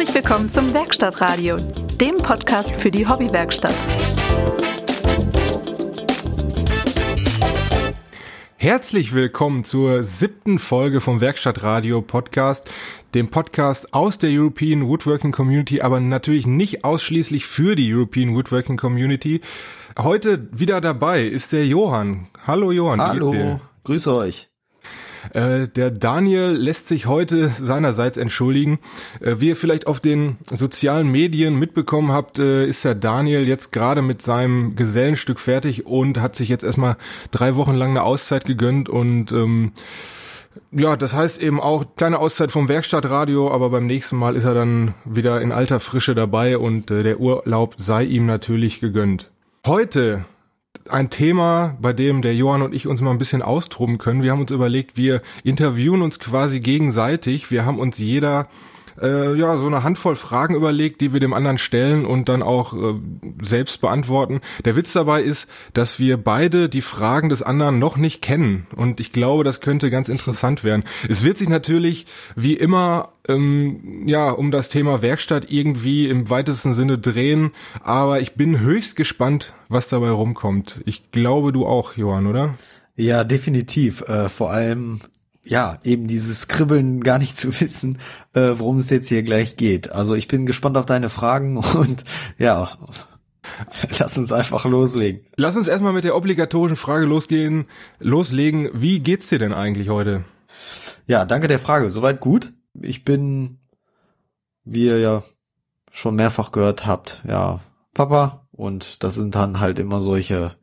Herzlich willkommen zum Werkstattradio, dem Podcast für die Hobbywerkstatt. Herzlich willkommen zur siebten Folge vom Werkstattradio Podcast, dem Podcast aus der European Woodworking Community, aber natürlich nicht ausschließlich für die European Woodworking Community. Heute wieder dabei ist der Johann. Hallo Johann. Hallo, grüße euch. Äh, der Daniel lässt sich heute seinerseits entschuldigen. Äh, wie ihr vielleicht auf den sozialen Medien mitbekommen habt, äh, ist der Daniel jetzt gerade mit seinem Gesellenstück fertig und hat sich jetzt erstmal drei Wochen lang eine Auszeit gegönnt und ähm, ja, das heißt eben auch kleine Auszeit vom Werkstattradio, aber beim nächsten Mal ist er dann wieder in alter Frische dabei und äh, der Urlaub sei ihm natürlich gegönnt. Heute ein Thema, bei dem der Johann und ich uns mal ein bisschen austoben können. Wir haben uns überlegt, wir interviewen uns quasi gegenseitig. Wir haben uns jeder äh, ja so eine Handvoll Fragen überlegt, die wir dem anderen stellen und dann auch äh, selbst beantworten. Der Witz dabei ist, dass wir beide die Fragen des anderen noch nicht kennen und ich glaube, das könnte ganz interessant werden. Es wird sich natürlich wie immer ähm, ja um das Thema Werkstatt irgendwie im weitesten Sinne drehen, aber ich bin höchst gespannt, was dabei rumkommt. Ich glaube, du auch, Johann, oder? Ja, definitiv. Äh, vor allem ja, eben dieses Kribbeln gar nicht zu wissen, äh, worum es jetzt hier gleich geht. Also ich bin gespannt auf deine Fragen und ja, lass uns einfach loslegen. Lass uns erstmal mit der obligatorischen Frage losgehen, loslegen. Wie geht's dir denn eigentlich heute? Ja, danke der Frage. Soweit gut. Ich bin, wie ihr ja schon mehrfach gehört habt, ja, Papa. Und das sind dann halt immer solche,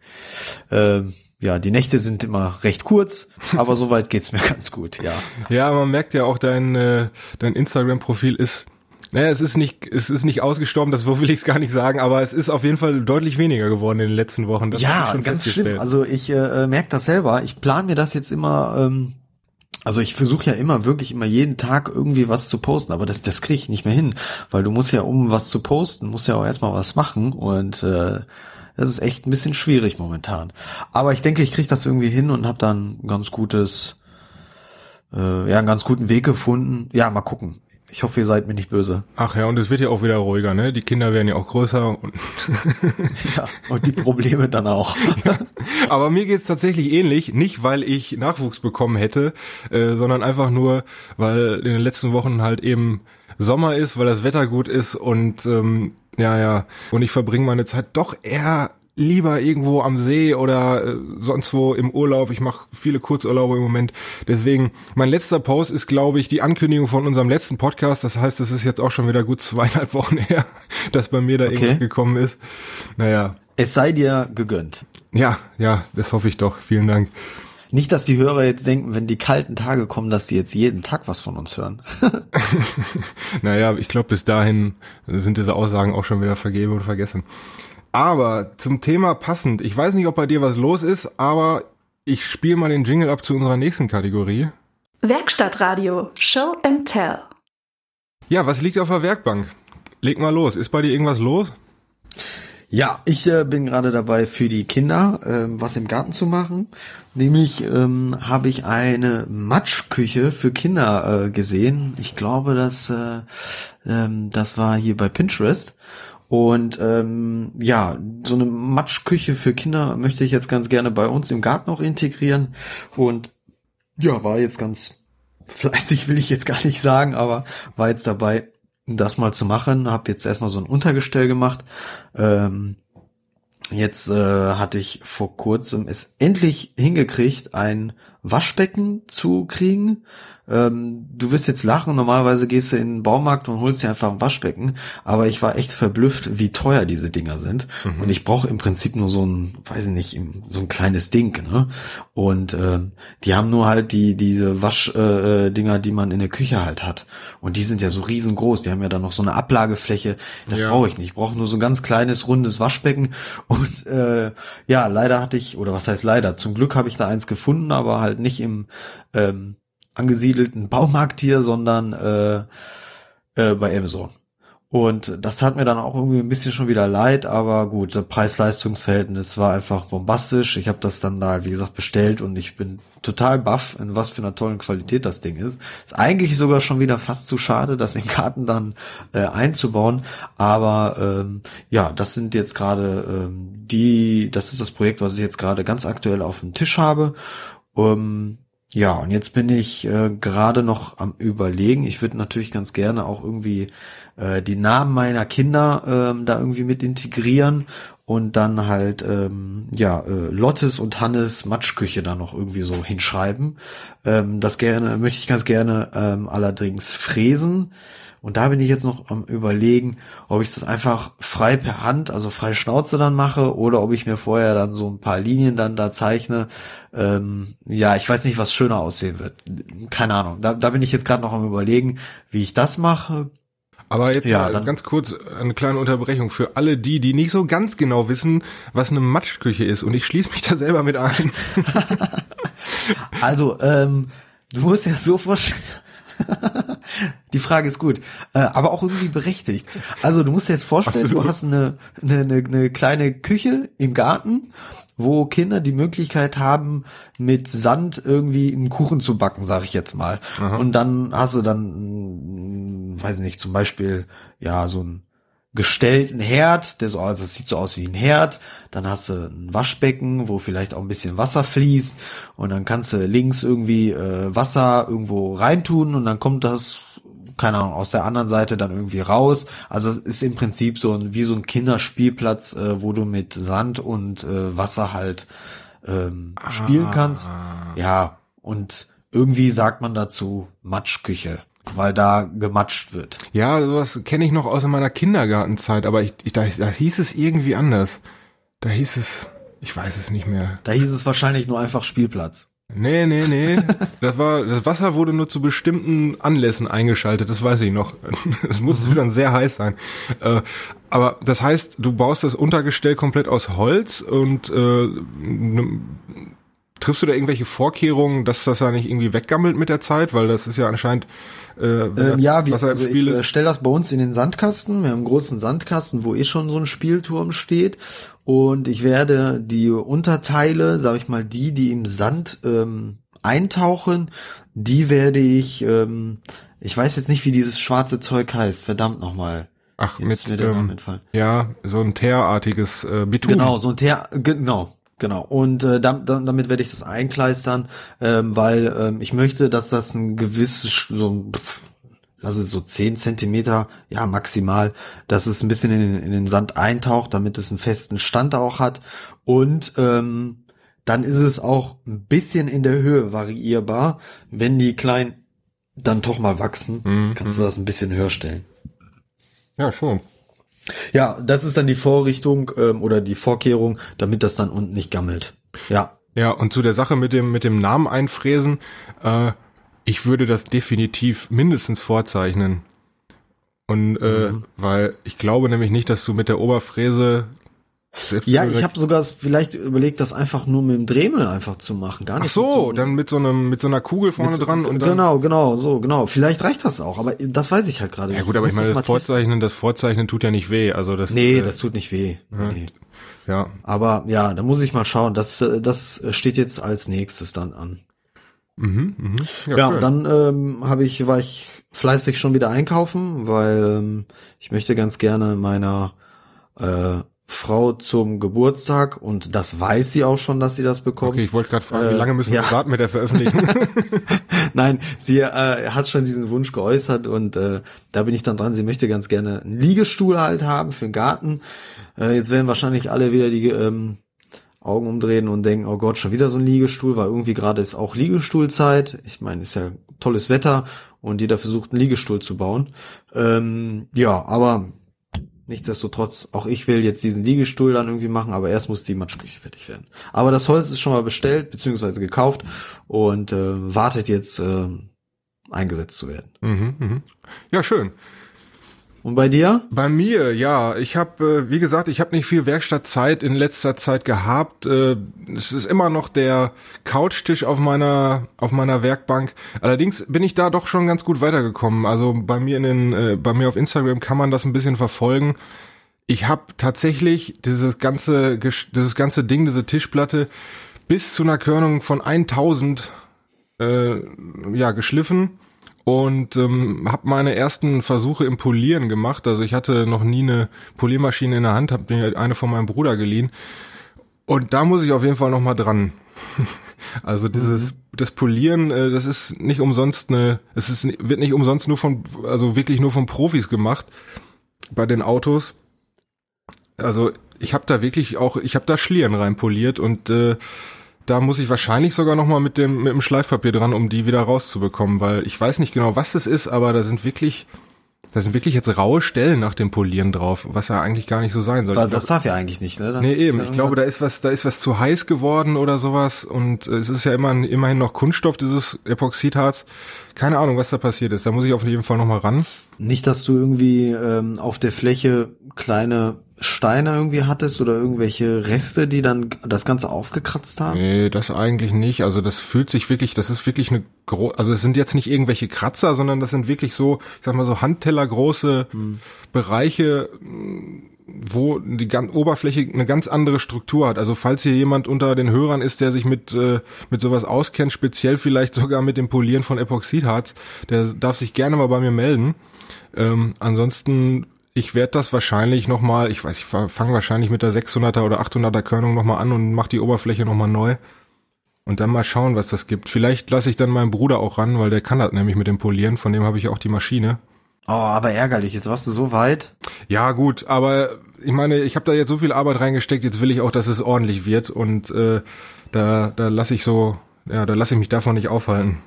äh, ja, die Nächte sind immer recht kurz, aber soweit geht's mir ganz gut, ja. Ja, man merkt ja auch, dein, äh, dein Instagram-Profil ist, naja, es ist nicht, es ist nicht ausgestorben, das will ich es gar nicht sagen, aber es ist auf jeden Fall deutlich weniger geworden in den letzten Wochen. Das ja, ganz schlimm. Also ich äh, merke das selber. Ich plane mir das jetzt immer, ähm, also ich versuche ja immer wirklich immer jeden Tag irgendwie was zu posten, aber das, das kriege ich nicht mehr hin, weil du musst ja, um was zu posten, musst ja auch erstmal was machen und äh, das ist echt ein bisschen schwierig momentan. Aber ich denke, ich kriege das irgendwie hin und habe dann ein ganz gutes, äh, ja, einen ganz guten Weg gefunden. Ja, mal gucken. Ich hoffe, ihr seid mir nicht böse. Ach ja, und es wird ja auch wieder ruhiger, ne? Die Kinder werden ja auch größer und ja, und die Probleme dann auch. ja. Aber mir geht's tatsächlich ähnlich, nicht weil ich Nachwuchs bekommen hätte, äh, sondern einfach nur, weil in den letzten Wochen halt eben Sommer ist, weil das Wetter gut ist und ähm, ja, ja. Und ich verbringe meine Zeit doch eher lieber irgendwo am See oder äh, sonst wo im Urlaub. Ich mache viele Kurzurlaube im Moment. Deswegen, mein letzter Post ist, glaube ich, die Ankündigung von unserem letzten Podcast. Das heißt, es ist jetzt auch schon wieder gut zweieinhalb Wochen her, dass bei mir da okay. irgendwas gekommen ist. Naja. Es sei dir gegönnt. Ja, ja, das hoffe ich doch. Vielen Dank. Nicht, dass die Hörer jetzt denken, wenn die kalten Tage kommen, dass sie jetzt jeden Tag was von uns hören. naja, ich glaube, bis dahin sind diese Aussagen auch schon wieder vergeben und vergessen. Aber zum Thema passend, ich weiß nicht, ob bei dir was los ist, aber ich spiele mal den Jingle ab zu unserer nächsten Kategorie. Werkstattradio, Show and Tell. Ja, was liegt auf der Werkbank? Leg mal los. Ist bei dir irgendwas los? Ja, ich äh, bin gerade dabei für die Kinder äh, was im Garten zu machen. Nämlich ähm, habe ich eine Matschküche für Kinder äh, gesehen. Ich glaube, dass äh, ähm, das war hier bei Pinterest. Und ähm, ja, so eine Matschküche für Kinder möchte ich jetzt ganz gerne bei uns im Garten auch integrieren. Und ja, war jetzt ganz fleißig, will ich jetzt gar nicht sagen, aber war jetzt dabei, das mal zu machen. Habe jetzt erstmal so ein Untergestell gemacht. Ähm, jetzt äh, hatte ich vor kurzem es endlich hingekriegt, ein Waschbecken zu kriegen. Ähm, du wirst jetzt lachen, normalerweise gehst du in den Baumarkt und holst dir einfach ein Waschbecken, aber ich war echt verblüfft, wie teuer diese Dinger sind. Mhm. Und ich brauche im Prinzip nur so ein, weiß ich nicht, so ein kleines Ding, ne? Und ähm, die haben nur halt die diese Waschdinger, äh, äh die man in der Küche halt hat. Und die sind ja so riesengroß, die haben ja dann noch so eine Ablagefläche. Das ja. brauche ich nicht. Ich brauche nur so ein ganz kleines, rundes Waschbecken. Und äh, ja, leider hatte ich, oder was heißt leider, zum Glück habe ich da eins gefunden, aber halt nicht im ähm, angesiedelten Baumarkt hier, sondern äh, äh, bei Amazon. Und das tat mir dann auch irgendwie ein bisschen schon wieder leid, aber gut, das Preis-Leistungs-Verhältnis war einfach bombastisch. Ich habe das dann da, wie gesagt, bestellt und ich bin total baff, in was für einer tollen Qualität das Ding ist. Ist eigentlich sogar schon wieder fast zu schade, das in Karten dann äh, einzubauen. Aber ähm, ja, das sind jetzt gerade ähm, die, das ist das Projekt, was ich jetzt gerade ganz aktuell auf dem Tisch habe. Um, ja, und jetzt bin ich äh, gerade noch am überlegen. Ich würde natürlich ganz gerne auch irgendwie äh, die Namen meiner Kinder ähm, da irgendwie mit integrieren und dann halt ähm, ja äh, Lottes und Hannes Matschküche da noch irgendwie so hinschreiben. Ähm, das gerne möchte ich ganz gerne ähm, allerdings fräsen. Und da bin ich jetzt noch am überlegen, ob ich das einfach frei per Hand, also frei Schnauze dann mache, oder ob ich mir vorher dann so ein paar Linien dann da zeichne. Ähm, ja, ich weiß nicht, was schöner aussehen wird. Keine Ahnung. Da, da bin ich jetzt gerade noch am überlegen, wie ich das mache. Aber jetzt ja, ganz kurz eine kleine Unterbrechung für alle die, die nicht so ganz genau wissen, was eine Matschküche ist. Und ich schließe mich da selber mit ein. also, ähm, du musst ja so vorstellen. Die Frage ist gut, äh, aber auch irgendwie berechtigt. Also du musst dir jetzt vorstellen, Absolut. du hast eine, eine, eine kleine Küche im Garten wo Kinder die Möglichkeit haben, mit Sand irgendwie einen Kuchen zu backen, sag ich jetzt mal. Aha. Und dann hast du dann, weiß nicht, zum Beispiel, ja, so ein gestellten Herd, der so, also das sieht so aus wie ein Herd. Dann hast du ein Waschbecken, wo vielleicht auch ein bisschen Wasser fließt. Und dann kannst du links irgendwie äh, Wasser irgendwo reintun und dann kommt das keine Ahnung, aus der anderen Seite dann irgendwie raus. Also es ist im Prinzip so ein, wie so ein Kinderspielplatz, äh, wo du mit Sand und äh, Wasser halt ähm, spielen kannst. Ah. Ja, und irgendwie sagt man dazu Matschküche weil da gematscht wird. Ja, sowas kenne ich noch aus meiner Kindergartenzeit, aber ich, ich da, da hieß es irgendwie anders. Da hieß es, ich weiß es nicht mehr. Da hieß es wahrscheinlich nur einfach Spielplatz. Nee, nee, nee. Das war, das Wasser wurde nur zu bestimmten Anlässen eingeschaltet, das weiß ich noch. Es muss mhm. dann sehr heiß sein. Äh, aber das heißt, du baust das Untergestell komplett aus Holz und äh, triffst du da irgendwelche Vorkehrungen, dass das da nicht irgendwie weggammelt mit der Zeit? Weil das ist ja anscheinend äh, ähm, ja, wie, also ich äh, stelle das bei uns in den Sandkasten. Wir haben einen großen Sandkasten, wo eh schon so ein Spielturm steht. Und ich werde die Unterteile, sag ich mal, die, die im Sand ähm, eintauchen, die werde ich, ähm, ich weiß jetzt nicht, wie dieses schwarze Zeug heißt, verdammt nochmal. Ach, jetzt mit, ähm, ja, so ein teerartiges äh, Beton. Genau, so ein Teer, genau, Genau, und äh, damit, damit werde ich das einkleistern, ähm, weil ähm, ich möchte, dass das ein gewisses, so, pff, lass es so zehn Zentimeter, ja maximal, dass es ein bisschen in den, in den Sand eintaucht, damit es einen festen Stand auch hat. Und ähm, dann ist es auch ein bisschen in der Höhe variierbar. Wenn die kleinen dann doch mal wachsen, mhm. kannst du das ein bisschen höher stellen. Ja, schon. Ja, das ist dann die Vorrichtung ähm, oder die Vorkehrung, damit das dann unten nicht gammelt. Ja. Ja, und zu der Sache mit dem mit dem Namen einfräsen, äh, ich würde das definitiv mindestens vorzeichnen. Und äh, mhm. weil ich glaube nämlich nicht, dass du mit der Oberfräse ja, ich habe sogar vielleicht überlegt, das einfach nur mit dem Dremel einfach zu machen, gar nicht. Ach so, so dann mit so einem mit so einer Kugel vorne so, dran und dann genau, genau, so genau. Vielleicht reicht das auch, aber das weiß ich halt gerade. Ja gut, aber ich meine, das Vorzeichnen, das Vorzeichnen tut ja nicht weh, also das. Nee, äh, das tut nicht weh. Ja. Nee. ja. Aber ja, da muss ich mal schauen. Das das steht jetzt als nächstes dann an. Mhm, mhm. Ja, ja und dann ähm, habe ich war ich fleißig schon wieder einkaufen, weil ähm, ich möchte ganz gerne meiner äh, Frau zum Geburtstag und das weiß sie auch schon, dass sie das bekommt. Okay, ich wollte gerade fragen, äh, wie lange müssen wir ja. warten mit der Veröffentlichung? Nein, sie äh, hat schon diesen Wunsch geäußert und äh, da bin ich dann dran. Sie möchte ganz gerne einen Liegestuhl halt haben für den Garten. Äh, jetzt werden wahrscheinlich alle wieder die ähm, Augen umdrehen und denken, oh Gott, schon wieder so ein Liegestuhl, weil irgendwie gerade ist auch Liegestuhlzeit. Ich meine, ist ja tolles Wetter und jeder versucht einen Liegestuhl zu bauen. Ähm, ja, aber Nichtsdestotrotz, auch ich will jetzt diesen Liegestuhl dann irgendwie machen, aber erst muss die Matschküche fertig werden. Aber das Holz ist schon mal bestellt beziehungsweise gekauft und äh, wartet jetzt äh, eingesetzt zu werden. Mhm, mh. Ja, schön. Und bei dir? Bei mir, ja. Ich habe, äh, wie gesagt, ich habe nicht viel Werkstattzeit in letzter Zeit gehabt. Äh, es ist immer noch der Couchtisch auf meiner auf meiner Werkbank. Allerdings bin ich da doch schon ganz gut weitergekommen. Also bei mir in den, äh, bei mir auf Instagram kann man das ein bisschen verfolgen. Ich habe tatsächlich dieses ganze dieses ganze Ding, diese Tischplatte bis zu einer Körnung von 1000 äh, ja geschliffen und ähm, habe meine ersten Versuche im Polieren gemacht. Also ich hatte noch nie eine Poliermaschine in der Hand, habe mir eine von meinem Bruder geliehen. Und da muss ich auf jeden Fall noch mal dran. also dieses mhm. das Polieren, äh, das ist nicht umsonst eine, es ist wird nicht umsonst nur von, also wirklich nur von Profis gemacht bei den Autos. Also ich habe da wirklich auch, ich habe da Schlieren reinpoliert und äh, da muss ich wahrscheinlich sogar noch mal mit dem mit dem Schleifpapier dran, um die wieder rauszubekommen, weil ich weiß nicht genau, was das ist, aber da sind wirklich da sind wirklich jetzt raue Stellen nach dem Polieren drauf, was ja eigentlich gar nicht so sein soll. das darf ja eigentlich nicht, ne? Dann nee, eben. Ich glaube, da ist was, da ist was zu heiß geworden oder sowas und es ist ja immer, immerhin noch Kunststoff, dieses Epoxidharz. Keine Ahnung, was da passiert ist. Da muss ich auf jeden Fall noch mal ran. Nicht, dass du irgendwie ähm, auf der Fläche kleine Steine irgendwie hattest oder irgendwelche Reste, die dann das Ganze aufgekratzt haben? Nee, das eigentlich nicht. Also das fühlt sich wirklich, das ist wirklich eine gro also es sind jetzt nicht irgendwelche Kratzer, sondern das sind wirklich so, ich sag mal so Handtellergroße hm. Bereiche, wo die ganz Oberfläche eine ganz andere Struktur hat. Also falls hier jemand unter den Hörern ist, der sich mit äh, mit sowas auskennt, speziell vielleicht sogar mit dem Polieren von Epoxidharz, der darf sich gerne mal bei mir melden. Ähm, ansonsten ich werde das wahrscheinlich nochmal, ich weiß, ich fange wahrscheinlich mit der 600er oder 800er Körnung nochmal an und mache die Oberfläche nochmal neu. Und dann mal schauen, was das gibt. Vielleicht lasse ich dann meinen Bruder auch ran, weil der kann das nämlich mit dem Polieren, von dem habe ich auch die Maschine. Oh, aber ärgerlich, jetzt warst du so weit. Ja, gut, aber ich meine, ich habe da jetzt so viel Arbeit reingesteckt, jetzt will ich auch, dass es ordentlich wird und äh, da, da lasse ich so, ja, da lasse ich mich davon nicht aufhalten.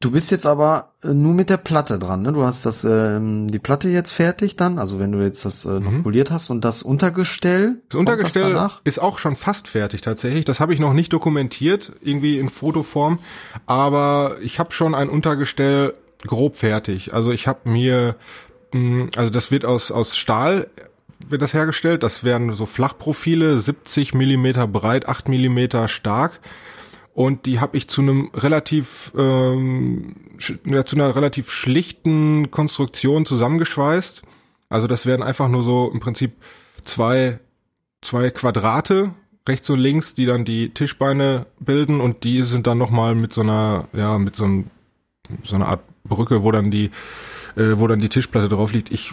Du bist jetzt aber äh, nur mit der Platte dran, ne? Du hast das ähm, die Platte jetzt fertig dann, also wenn du jetzt das äh, noch mhm. poliert hast und das Untergestell. Das Untergestell das ist auch schon fast fertig tatsächlich. Das habe ich noch nicht dokumentiert, irgendwie in Fotoform, aber ich habe schon ein Untergestell grob fertig. Also ich habe mir, mh, mm, also das wird aus aus Stahl wird das hergestellt. Das werden so Flachprofile, 70 Millimeter breit, 8 Millimeter stark und die habe ich zu einem relativ ähm, ja, zu einer relativ schlichten Konstruktion zusammengeschweißt. Also das werden einfach nur so im Prinzip zwei zwei Quadrate rechts und links, die dann die Tischbeine bilden und die sind dann noch mal mit so einer ja mit so, einem, so einer Art Brücke, wo dann die äh, wo dann die Tischplatte drauf liegt. Ich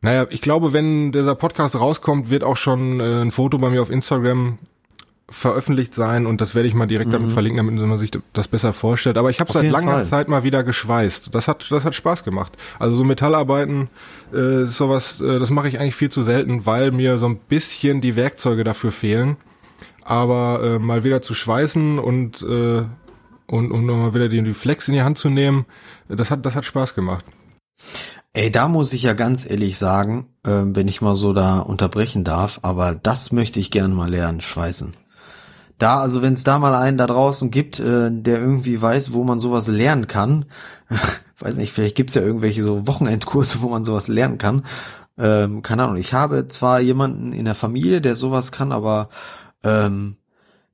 naja, ich glaube, wenn dieser Podcast rauskommt, wird auch schon äh, ein Foto bei mir auf Instagram veröffentlicht sein und das werde ich mal direkt mhm. damit verlinken, damit man sich das besser vorstellt. Aber ich habe seit langer Fall. Zeit mal wieder geschweißt. Das hat das hat Spaß gemacht. Also so Metallarbeiten, äh, sowas, äh, das mache ich eigentlich viel zu selten, weil mir so ein bisschen die Werkzeuge dafür fehlen. Aber äh, mal wieder zu schweißen und äh, und, und mal wieder die, die Flex in die Hand zu nehmen, das hat das hat Spaß gemacht. Ey, da muss ich ja ganz ehrlich sagen, äh, wenn ich mal so da unterbrechen darf, aber das möchte ich gerne mal lernen, schweißen da, also wenn es da mal einen da draußen gibt, äh, der irgendwie weiß, wo man sowas lernen kann, weiß nicht, vielleicht gibt's ja irgendwelche so Wochenendkurse, wo man sowas lernen kann. Ähm, keine Ahnung, ich habe zwar jemanden in der Familie, der sowas kann, aber ähm,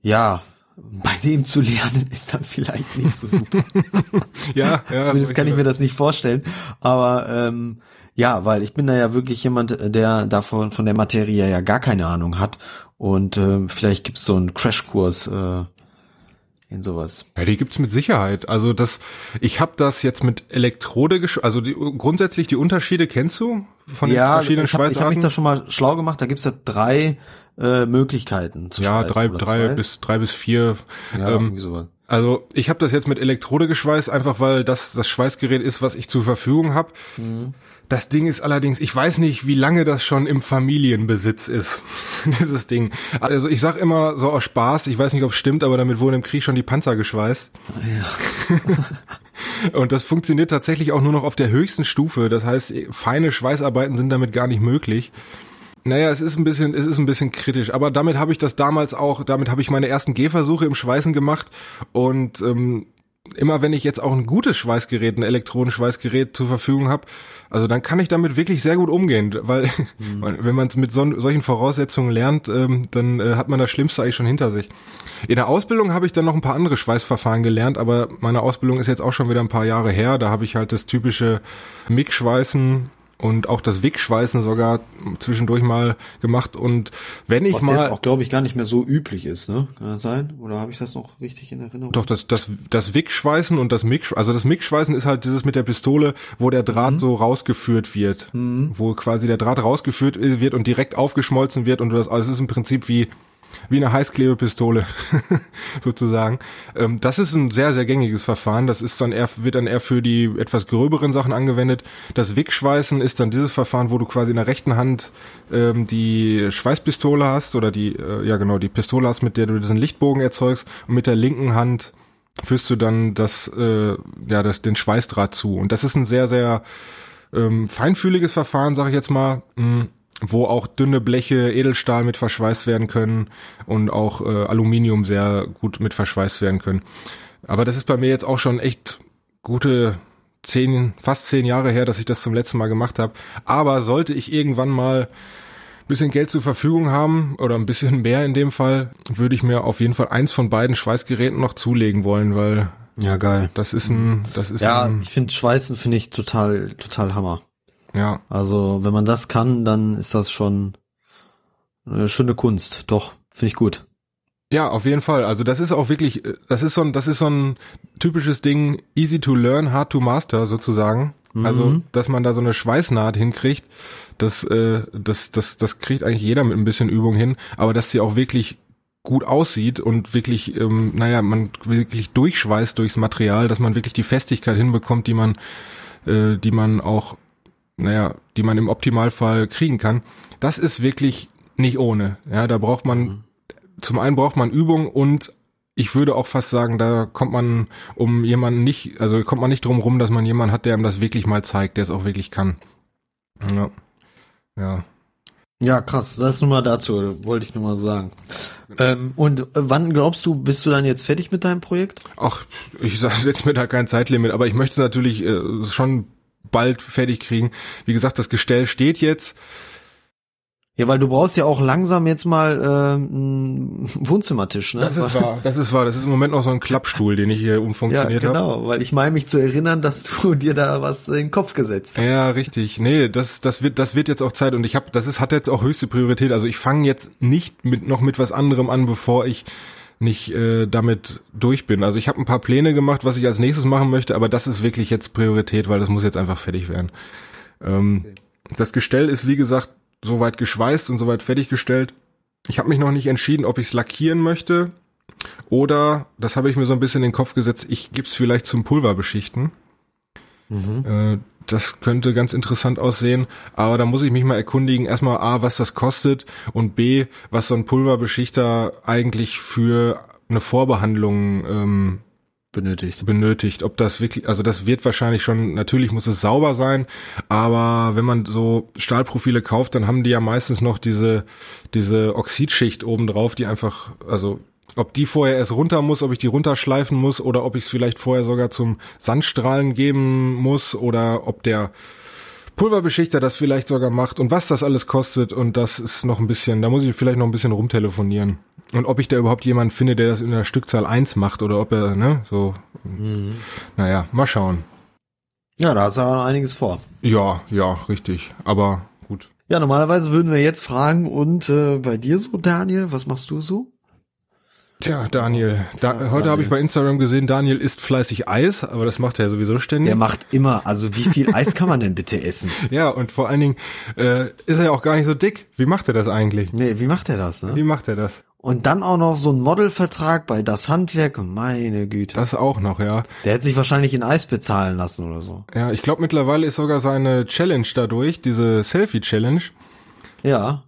ja, bei dem zu lernen ist dann vielleicht nicht so super. ja, ja, Zumindest kann ich mir das nicht vorstellen. Aber ähm, ja, weil ich bin da ja wirklich jemand, der davon von der Materie ja gar keine Ahnung hat und äh, vielleicht gibt's so einen Crashkurs äh, in sowas. Ja, die gibt's mit Sicherheit. Also das, ich habe das jetzt mit Elektrode, also die, grundsätzlich die Unterschiede kennst du von den ja, verschiedenen ich hab, Ich habe mich da schon mal schlau gemacht. Da gibt's ja drei äh, Möglichkeiten zu Ja, drei, drei bis drei bis vier. Ja, ähm, irgendwie sowas. Also ich habe das jetzt mit Elektrode geschweißt, einfach weil das das Schweißgerät ist, was ich zur Verfügung habe. Mhm. Das Ding ist allerdings, ich weiß nicht, wie lange das schon im Familienbesitz ist, dieses Ding. Also ich sag immer so aus Spaß, ich weiß nicht, ob es stimmt, aber damit wurden im Krieg schon die Panzer geschweißt. Ja. Und das funktioniert tatsächlich auch nur noch auf der höchsten Stufe. Das heißt, feine Schweißarbeiten sind damit gar nicht möglich. Naja, es ist ein bisschen, es ist ein bisschen kritisch, aber damit habe ich das damals auch, damit habe ich meine ersten Gehversuche im Schweißen gemacht und ähm, immer wenn ich jetzt auch ein gutes Schweißgerät, ein Elektronenschweißgerät zur Verfügung habe, also dann kann ich damit wirklich sehr gut umgehen, weil mhm. wenn man es mit so, solchen Voraussetzungen lernt, ähm, dann äh, hat man das Schlimmste eigentlich schon hinter sich. In der Ausbildung habe ich dann noch ein paar andere Schweißverfahren gelernt, aber meine Ausbildung ist jetzt auch schon wieder ein paar Jahre her. Da habe ich halt das typische MIG-Schweißen und auch das Wickschweißen sogar zwischendurch mal gemacht und wenn ich Was mal jetzt auch glaube ich gar nicht mehr so üblich ist, ne? Kann das sein? Oder habe ich das noch richtig in Erinnerung? Doch das das das Wickschweißen und das MIG also das MIG-Schweißen ist halt dieses mit der Pistole, wo der Draht mhm. so rausgeführt wird, mhm. wo quasi der Draht rausgeführt wird und direkt aufgeschmolzen wird und das also es ist im Prinzip wie wie eine Heißklebepistole sozusagen. Ähm, das ist ein sehr, sehr gängiges Verfahren. Das ist dann eher, wird dann eher für die etwas gröberen Sachen angewendet. Das Wickschweißen ist dann dieses Verfahren, wo du quasi in der rechten Hand ähm, die Schweißpistole hast oder die, äh, ja genau, die Pistole hast, mit der du diesen Lichtbogen erzeugst und mit der linken Hand führst du dann das, äh, ja, das, den Schweißdraht zu. Und das ist ein sehr, sehr ähm, feinfühliges Verfahren, sage ich jetzt mal. Mh wo auch dünne Bleche Edelstahl mit verschweißt werden können und auch äh, Aluminium sehr gut mit verschweißt werden können. Aber das ist bei mir jetzt auch schon echt gute zehn, fast zehn Jahre her, dass ich das zum letzten Mal gemacht habe. Aber sollte ich irgendwann mal bisschen Geld zur Verfügung haben oder ein bisschen mehr in dem Fall, würde ich mir auf jeden Fall eins von beiden Schweißgeräten noch zulegen wollen, weil ja geil. Das ist ein, das ist ja. Ein, ich finde Schweißen finde ich total total Hammer. Ja. Also, wenn man das kann, dann ist das schon eine schöne Kunst. Doch, finde ich gut. Ja, auf jeden Fall. Also das ist auch wirklich, das ist so ein, das ist so ein typisches Ding, easy to learn, hard to master sozusagen. Mhm. Also, dass man da so eine Schweißnaht hinkriegt, das, äh, das, das, das kriegt eigentlich jeder mit ein bisschen Übung hin, aber dass sie auch wirklich gut aussieht und wirklich, ähm, naja, man wirklich durchschweißt durchs Material, dass man wirklich die Festigkeit hinbekommt, die man, äh, die man auch naja, die man im Optimalfall kriegen kann, das ist wirklich nicht ohne. Ja, da braucht man, mhm. zum einen braucht man Übung und ich würde auch fast sagen, da kommt man um jemanden nicht, also kommt man nicht drum rum, dass man jemanden hat, der ihm das wirklich mal zeigt, der es auch wirklich kann. Ja. Ja. Ja, krass. Das nur mal dazu, wollte ich nur mal sagen. Ähm, und wann glaubst du, bist du dann jetzt fertig mit deinem Projekt? Ach, ich setze mir da kein Zeitlimit, aber ich möchte es natürlich äh, schon bald fertig kriegen. Wie gesagt, das Gestell steht jetzt. Ja, weil du brauchst ja auch langsam jetzt mal äh, einen Wohnzimmertisch, ne? Das ist wahr, das ist wahr. Das ist im Moment noch so ein Klappstuhl, den ich hier umfunktioniert habe. Ja, genau, hab. weil ich meine mich zu erinnern, dass du dir da was in den Kopf gesetzt hast. Ja, richtig. Nee, das, das wird, das wird jetzt auch Zeit und ich habe, das ist, hat jetzt auch höchste Priorität. Also ich fange jetzt nicht mit noch mit was anderem an, bevor ich nicht äh, damit durch bin. Also ich habe ein paar Pläne gemacht, was ich als nächstes machen möchte, aber das ist wirklich jetzt Priorität, weil das muss jetzt einfach fertig werden. Ähm. Das Gestell ist wie gesagt soweit geschweißt und soweit fertiggestellt. Ich habe mich noch nicht entschieden, ob ich es lackieren möchte oder, das habe ich mir so ein bisschen in den Kopf gesetzt, ich gebe es vielleicht zum Pulverbeschichten. Mhm. Das könnte ganz interessant aussehen, aber da muss ich mich mal erkundigen, erstmal A, was das kostet und B, was so ein Pulverbeschichter eigentlich für eine Vorbehandlung ähm, benötigt. Benötigt. Ob das wirklich, also das wird wahrscheinlich schon, natürlich muss es sauber sein, aber wenn man so Stahlprofile kauft, dann haben die ja meistens noch diese, diese Oxidschicht oben drauf, die einfach, also ob die vorher erst runter muss, ob ich die runterschleifen muss oder ob ich es vielleicht vorher sogar zum Sandstrahlen geben muss oder ob der Pulverbeschichter das vielleicht sogar macht und was das alles kostet und das ist noch ein bisschen, da muss ich vielleicht noch ein bisschen rumtelefonieren. Und ob ich da überhaupt jemanden finde, der das in der Stückzahl eins macht oder ob er, ne, so, mhm. naja, mal schauen. Ja, da hast du aber noch einiges vor. Ja, ja, richtig, aber gut. Ja, normalerweise würden wir jetzt fragen und äh, bei dir so, Daniel, was machst du so? Tja, Daniel. Da, heute habe ich bei Instagram gesehen, Daniel isst fleißig Eis, aber das macht er sowieso ständig. Der macht immer. Also wie viel Eis kann man denn bitte essen? ja, und vor allen Dingen äh, ist er ja auch gar nicht so dick. Wie macht er das eigentlich? Nee, wie macht er das? Ne? Wie macht er das? Und dann auch noch so ein Modelvertrag bei Das Handwerk, meine Güte. Das auch noch, ja. Der hätte sich wahrscheinlich in Eis bezahlen lassen oder so. Ja, ich glaube mittlerweile ist sogar seine Challenge dadurch, diese Selfie-Challenge. Ja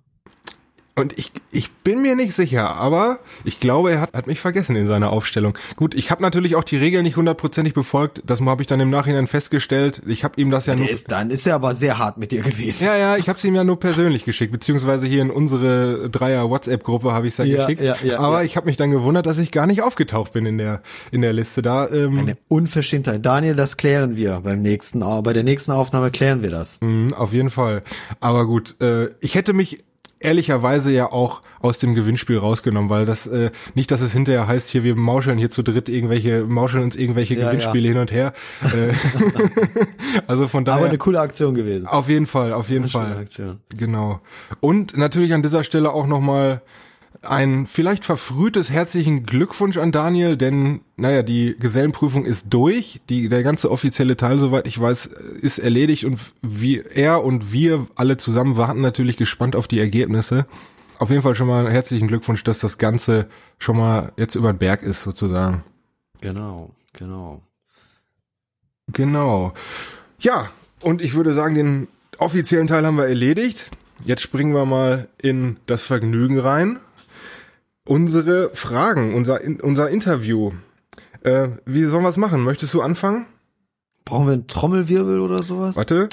Und ich, ich bin mir nicht sicher, aber ich glaube, er hat, hat mich vergessen in seiner Aufstellung. Gut, ich habe natürlich auch die Regeln nicht hundertprozentig befolgt. Das habe ich dann im Nachhinein festgestellt. Ich habe ihm das ja Der nur... ist, dann ist er aber sehr hart mit dir gewesen. Ja, ja, ich habe es ihm ja nur persönlich geschickt, beziehungsweise hier in unsere Dreier-WhatsApp-Gruppe habe ich es ja, Ja, geschickt. ja, ja, aber ja. ich habe mich dann gewundert, dass ich gar nicht aufgetaucht bin in der in der Liste da. Ähm, Eine Unverschämtheit. Daniel, das klären wir beim nächsten, bei der nächsten Aufnahme klären wir das. Mhm, auf jeden Fall. Aber gut, äh, ich hätte mich ehrlicherweise ja auch aus dem Gewinnspiel rausgenommen, weil das äh, nicht, dass es hinterher heißt, hier wir mauscheln hier zu dritt irgendwelche, mauscheln uns irgendwelche Ja, Gewinnspiele hin und her. Äh, also von daher Aber eine coole Aktion gewesen. auf jeden Fall, auf jeden Eine Fall. Aktion. Genau. Und natürlich an dieser Stelle auch nochmal ein vielleicht verfrühtes herzlichen Glückwunsch an Daniel, denn naja, die Gesellenprüfung ist durch. Die, der ganze offizielle Teil, soweit ich weiß, ist erledigt und wie er und wir alle zusammen warten natürlich gespannt auf die Ergebnisse. Auf jeden Fall schon mal einen herzlichen Glückwunsch, dass das Ganze schon mal jetzt über den Berg ist, sozusagen. Genau, genau. Genau. Ja, und ich würde sagen, den offiziellen Teil haben wir erledigt. Jetzt springen wir mal in das Vergnügen rein. Unsere Fragen, unser, unser Interview. Äh, wie sollen wir es machen? Möchtest du anfangen? Brauchen wir einen Trommelwirbel oder sowas? Warte.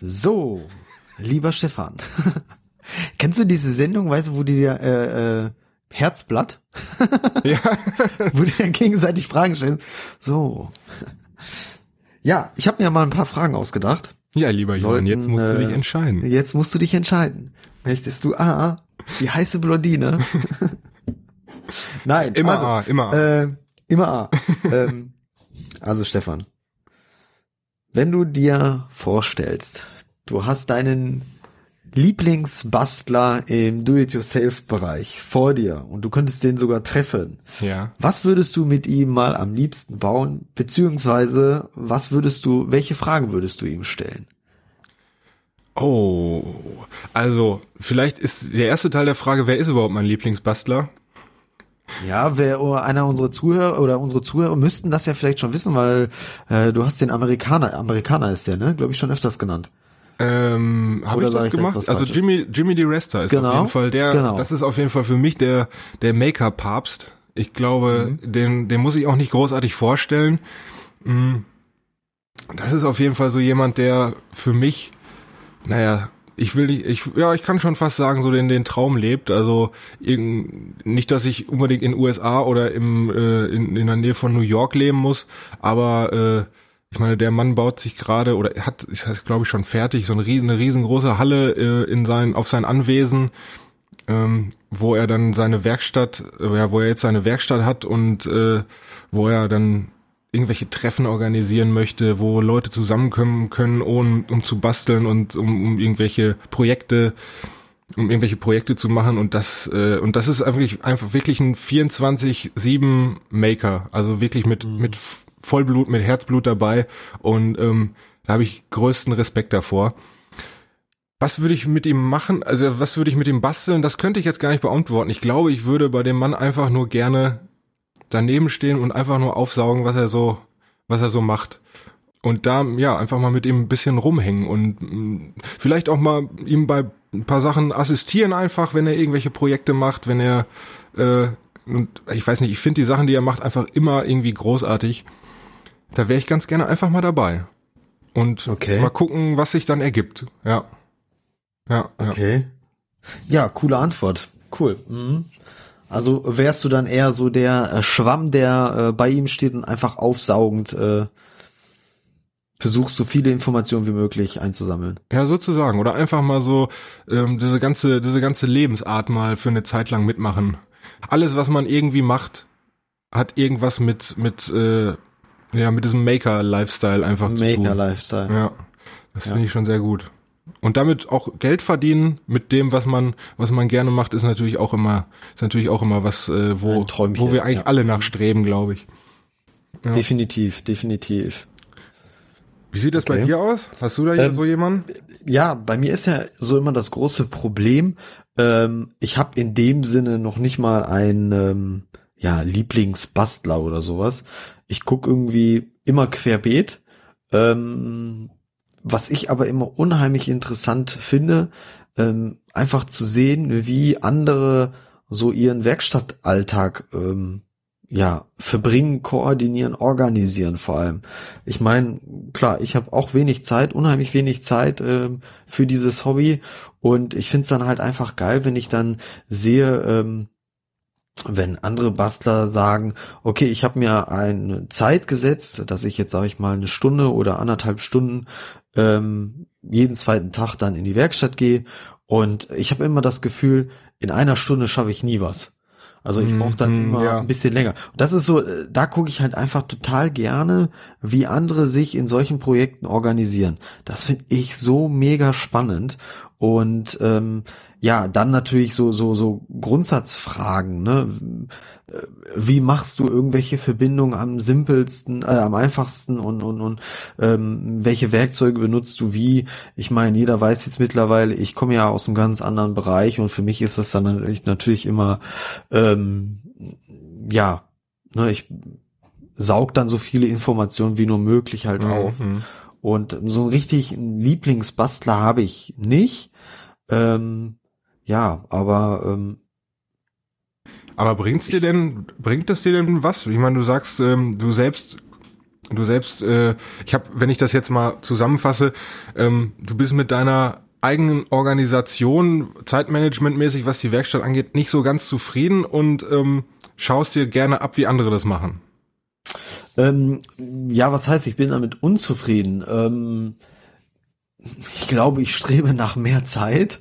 So, lieber Stefan. Kennst du diese Sendung, weißt du, wo die dir äh, äh, Herzblatt, Ja. wo die dir gegenseitig Fragen stellen? So. Ja, ich habe mir mal ein paar Fragen ausgedacht. Ja, lieber Johann, jetzt musst du dich äh, entscheiden. Jetzt musst du dich entscheiden. Möchtest du A, die heiße Blondine? Nein, Immer also, A, immer A. Äh, immer A. ähm, also Stefan, wenn du dir vorstellst, du hast deinen Lieblingsbastler im Do-it-yourself-Bereich vor dir und du könntest den sogar treffen. Ja. Was würdest du mit ihm mal am liebsten bauen? Beziehungsweise, was würdest du, welche Fragen würdest du ihm stellen? Oh, also vielleicht ist der erste Teil der Frage, wer ist überhaupt mein Lieblingsbastler? Ja, wer oder einer unserer Zuhörer oder unsere Zuhörer müssten das ja vielleicht schon wissen, weil äh, du hast den Amerikaner, Amerikaner ist der, ne? Glaube ich schon öfters genannt. Ähm, habe ich das gemacht? Also Falsches? Jimmy Jimmy DeResta ist Genau, auf jeden Fall der. genau. Das ist auf jeden Fall für mich der der Maker Papst. Ich glaube, Mhm. den den muss ich auch nicht großartig vorstellen. Mm. Das ist auf jeden Fall so jemand, der für mich, naja, ich will nicht, ich ja, ich kann schon fast sagen, so den den Traum lebt. Also nicht, dass ich unbedingt in USA oder im äh, in, in der Nähe von New York leben muss, aber äh, ich meine, der Mann baut sich gerade oder hat, das glaube ich schon fertig, so eine, riesen, eine riesengroße Halle äh, in sein, auf sein Anwesen, ähm, wo er dann seine Werkstatt, äh, ja, wo er jetzt seine Werkstatt hat und äh, wo er dann irgendwelche Treffen organisieren möchte, wo Leute zusammenkommen können, um, um zu basteln und um, um irgendwelche Projekte, um irgendwelche Projekte zu machen. Und das äh, und das ist eigentlich einfach wirklich ein 24/7 Maker, also wirklich mit mit Vollblut, mit Herzblut dabei und ähm, da habe ich größten Respekt davor. Was würde ich mit ihm machen? Also was würde ich mit ihm basteln? Das könnte ich jetzt gar nicht beantworten. Ich glaube, ich würde bei dem Mann einfach nur gerne daneben stehen und einfach nur aufsaugen, was er so, was er so macht. Und da, ja, einfach mal mit ihm ein bisschen rumhängen und mh, vielleicht auch mal ihm bei ein paar Sachen assistieren einfach, wenn er irgendwelche Projekte macht, wenn er, äh, und ich weiß nicht, ich finde die Sachen, die er macht, einfach immer irgendwie großartig. Da wäre ich ganz gerne einfach mal dabei. Und Okay. mal gucken, was sich dann ergibt. Ja. Ja, ja. Okay. Ja, coole Antwort. Cool. Mhm. Also wärst du dann eher so der äh, Schwamm, der äh, bei ihm steht und einfach aufsaugend äh, versuchst, so viele Informationen wie möglich einzusammeln. Ja, sozusagen. Oder einfach mal so ähm, diese ganze, diese ganze Lebensart mal für eine Zeit lang mitmachen. Alles, was man irgendwie macht, hat irgendwas mit, mit, äh, ja, mit diesem Maker-Lifestyle einfach zu tun. Maker-Lifestyle. Ja, das finde ich schon sehr gut. Und damit auch Geld verdienen mit dem, was man, was man gerne macht, ist natürlich auch immer, ist natürlich auch immer was, äh, wo, Ein wo wir eigentlich ja. alle nachstreben, glaube ich. Ja. Definitiv, definitiv. Wie sieht das bei Okay. dir aus? Hast du da hier Ähm, so jemanden? Ja, bei mir ist ja so immer das große Problem. Ähm, ich habe in dem Sinne noch nicht mal einen ähm, ja, Lieblingsbastler oder sowas. Ich guck irgendwie immer querbeet. Ähm, was ich aber immer unheimlich interessant finde, ähm, einfach zu sehen, wie andere so ihren Werkstattalltag ähm, ja verbringen, koordinieren, organisieren vor allem. Ich meine, klar, ich habe auch wenig Zeit, unheimlich wenig Zeit ähm, für dieses Hobby und ich finde es dann halt einfach geil, wenn ich dann sehe, ähm, wenn andere Bastler sagen, okay, ich habe mir eine Zeit gesetzt, dass ich jetzt sage ich mal eine Stunde oder anderthalb Stunden ähm, jeden zweiten Tag dann in die Werkstatt gehe und ich habe immer das Gefühl, in einer Stunde schaffe ich nie was. Also ich brauche dann Mhm, immer ja. ein bisschen länger. Und das ist so, äh, da gucke ich halt einfach total gerne, wie andere sich in solchen Projekten organisieren. Das finde ich so mega spannend. Und ähm, ja, dann natürlich so so so Grundsatzfragen. Ne? Wie machst du irgendwelche Verbindungen am simpelsten, äh, am einfachsten und und und ähm, welche Werkzeuge benutzt du wie? Ich meine, jeder weiß jetzt mittlerweile, ich komme ja aus einem ganz anderen Bereich und für mich ist das dann natürlich, natürlich immer ähm, ja, ne, ich saug dann so viele Informationen wie nur möglich halt auf. Mhm. Und so einen richtig Lieblingsbastler habe ich nicht. Ähm, ja, aber ähm, Aber bringt's dir denn, bringt es dir denn was? Ich meine, du sagst, ähm, du selbst, du selbst, äh, ich habe, wenn ich das jetzt mal zusammenfasse, ähm, du bist mit deiner eigenen Organisation, zeitmanagementmäßig, was die Werkstatt angeht, nicht so ganz zufrieden und ähm, schaust dir gerne ab, wie andere das machen. ähm, ja, was heißt, ich bin damit unzufrieden? Ähm, ich glaube, ich strebe nach mehr Zeit.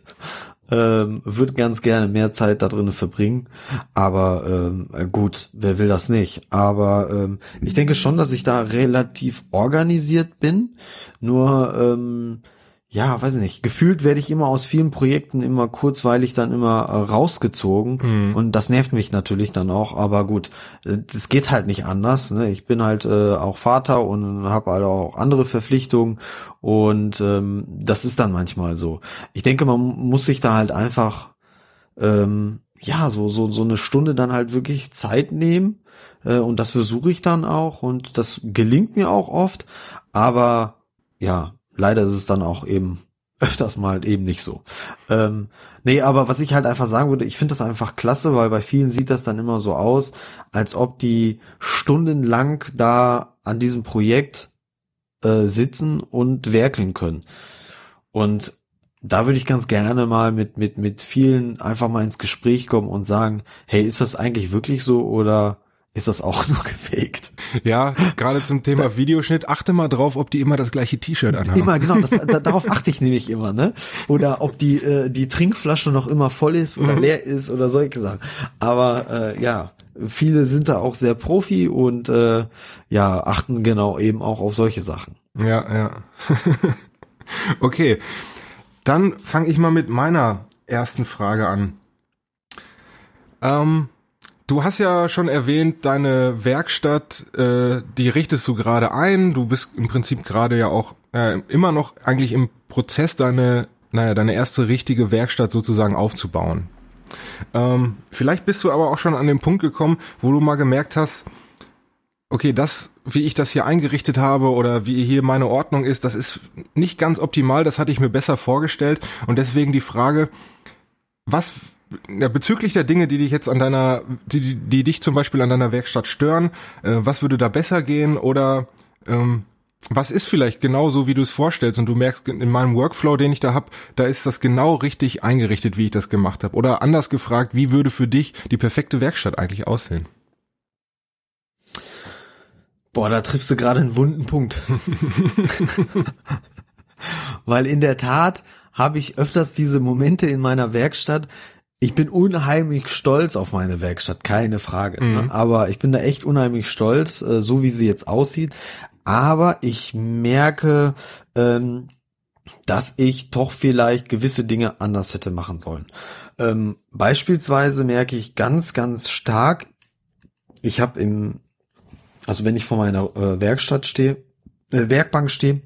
Ähm, würde ganz gerne mehr Zeit da drinnen verbringen, aber ähm, äh, gut, wer will das nicht? Aber ähm, ich denke schon, dass ich da relativ organisiert bin. Nur ähm, ja, weiß ich nicht. Gefühlt werde ich immer aus vielen Projekten immer kurzweilig dann immer äh, rausgezogen und das nervt mich natürlich dann auch. Aber gut, äh, das geht halt nicht anders. Ne? Ich bin halt äh, auch Vater und habe halt auch andere Verpflichtungen und ähm, das ist dann manchmal so. Ich denke, man muss sich da halt einfach ähm, ja so so so eine Stunde dann halt wirklich Zeit nehmen äh, und das versuche ich dann auch und das gelingt mir auch oft. Aber ja, leider ist es dann auch eben öfters mal eben nicht so. Ähm, nee, aber was ich halt einfach sagen würde, ich finde das einfach klasse, weil bei vielen sieht das dann immer so aus, als ob die stundenlang da an diesem Projekt äh, sitzen und werkeln können. Und da würde ich ganz gerne mal mit, mit, mit vielen einfach mal ins Gespräch kommen und sagen, hey, ist das eigentlich wirklich so oder ist das auch nur gefaked? Ja, gerade zum Thema Videoschnitt, achte mal drauf, ob die immer das gleiche T-Shirt anhaben. Immer, genau, das, da, darauf achte ich nämlich immer, ne? Oder ob die, äh, die Trinkflasche noch immer voll ist oder leer ist oder solche Sachen. Aber äh, ja, viele sind da auch sehr Profi und äh, ja, achten genau eben auch auf solche Sachen. Ja, ja. okay, dann fange ich mal mit meiner ersten Frage an. Ähm, du hast ja schon erwähnt, deine Werkstatt, äh, die richtest du gerade ein. Du bist im Prinzip gerade ja auch äh, immer noch eigentlich im Prozess, deine, naja, deine erste richtige Werkstatt sozusagen aufzubauen. Ähm, vielleicht bist du aber auch schon an den Punkt gekommen, wo du mal gemerkt hast, okay, das, wie ich das hier eingerichtet habe oder wie hier meine Ordnung ist, das ist nicht ganz optimal, das hatte ich mir besser vorgestellt und deswegen die Frage, was ja, bezüglich der Dinge, die dich jetzt an deiner, die, die, dich zum Beispiel an deiner Werkstatt stören, äh, was würde da besser gehen oder ähm, was ist vielleicht genau so, wie du es vorstellst und du merkst in meinem Workflow, den ich da hab, da ist das genau richtig eingerichtet, wie ich das gemacht habe. Oder anders gefragt, wie würde für dich die perfekte Werkstatt eigentlich aussehen? Boah, da triffst du gerade einen wunden Punkt. Weil in der Tat habe ich öfters diese Momente in meiner Werkstatt. Ich bin unheimlich stolz auf meine Werkstatt, keine Frage. Ne? Aber ich bin da echt unheimlich stolz, äh, so wie sie jetzt aussieht. Aber ich merke, ähm, dass ich doch vielleicht gewisse Dinge anders hätte machen sollen. Ähm, beispielsweise merke ich ganz, ganz stark, ich habe im, also wenn ich vor meiner äh, Werkstatt stehe, äh, Werkbank stehe,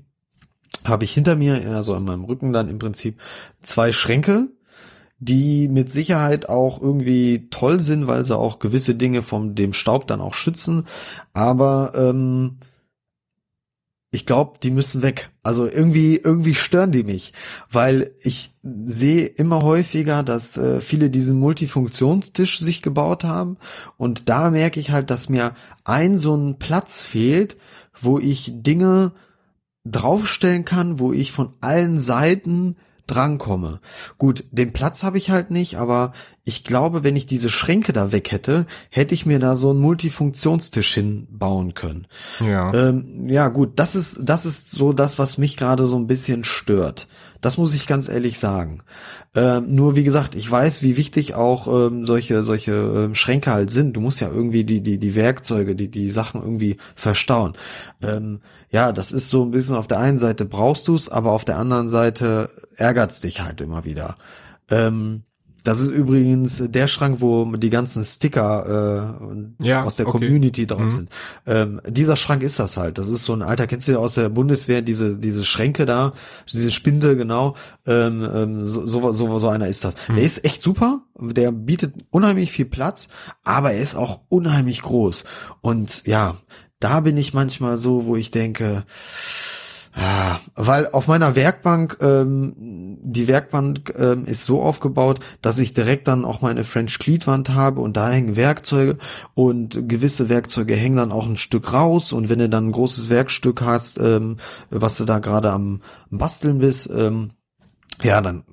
habe ich hinter mir, also an meinem Rücken dann im Prinzip zwei Schränke, die mit Sicherheit auch irgendwie toll sind, weil sie auch gewisse Dinge vom dem Staub dann auch schützen. Aber ähm, ich glaube, die müssen weg. Also irgendwie, irgendwie stören die mich, weil ich sehe immer häufiger, dass äh, viele diesen Multifunktionstisch sich gebaut haben und da merke ich halt, dass mir ein so ein Platz fehlt, wo ich Dinge draufstellen kann, wo ich von allen Seiten drankomme. Gut, den Platz habe ich halt nicht, aber ich glaube, wenn ich diese Schränke da weg hätte, hätte ich mir da so einen Multifunktionstisch hinbauen können. Ja. Ähm, ja, gut, das ist, das ist so das, was mich gerade so ein bisschen stört. Das muss ich ganz ehrlich sagen. Ähm, nur wie gesagt, ich weiß, wie wichtig auch ähm, solche solche ähm, Schränke halt sind. Du musst ja irgendwie die die die Werkzeuge, die die Sachen irgendwie verstauen. Ähm, ja, das ist so ein bisschen auf der einen Seite brauchst du's, aber auf der anderen Seite ärgert's dich halt immer wieder. Ähm, das ist übrigens der Schrank, wo die ganzen Sticker äh, ja, aus der okay. Community drauf mhm. sind. Ähm, dieser Schrank ist das halt. Das ist so ein alter, kennst du ja aus der Bundeswehr, diese, diese Schränke da, diese Spinde, genau. Ähm, ähm, so, so, so, so einer ist das. Mhm. Der ist echt super. Der bietet unheimlich viel Platz, aber er ist auch unheimlich groß. Und ja, da bin ich manchmal so, wo ich denke, Ah, weil auf meiner Werkbank, ähm, die Werkbank ähm, ist so aufgebaut, dass ich direkt dann auch meine French Cleat-Wand habe und da hängen Werkzeuge und gewisse Werkzeuge hängen dann auch ein Stück raus und wenn du dann ein großes Werkstück hast, ähm, was du da gerade am, Basteln bist, ähm, ja, dann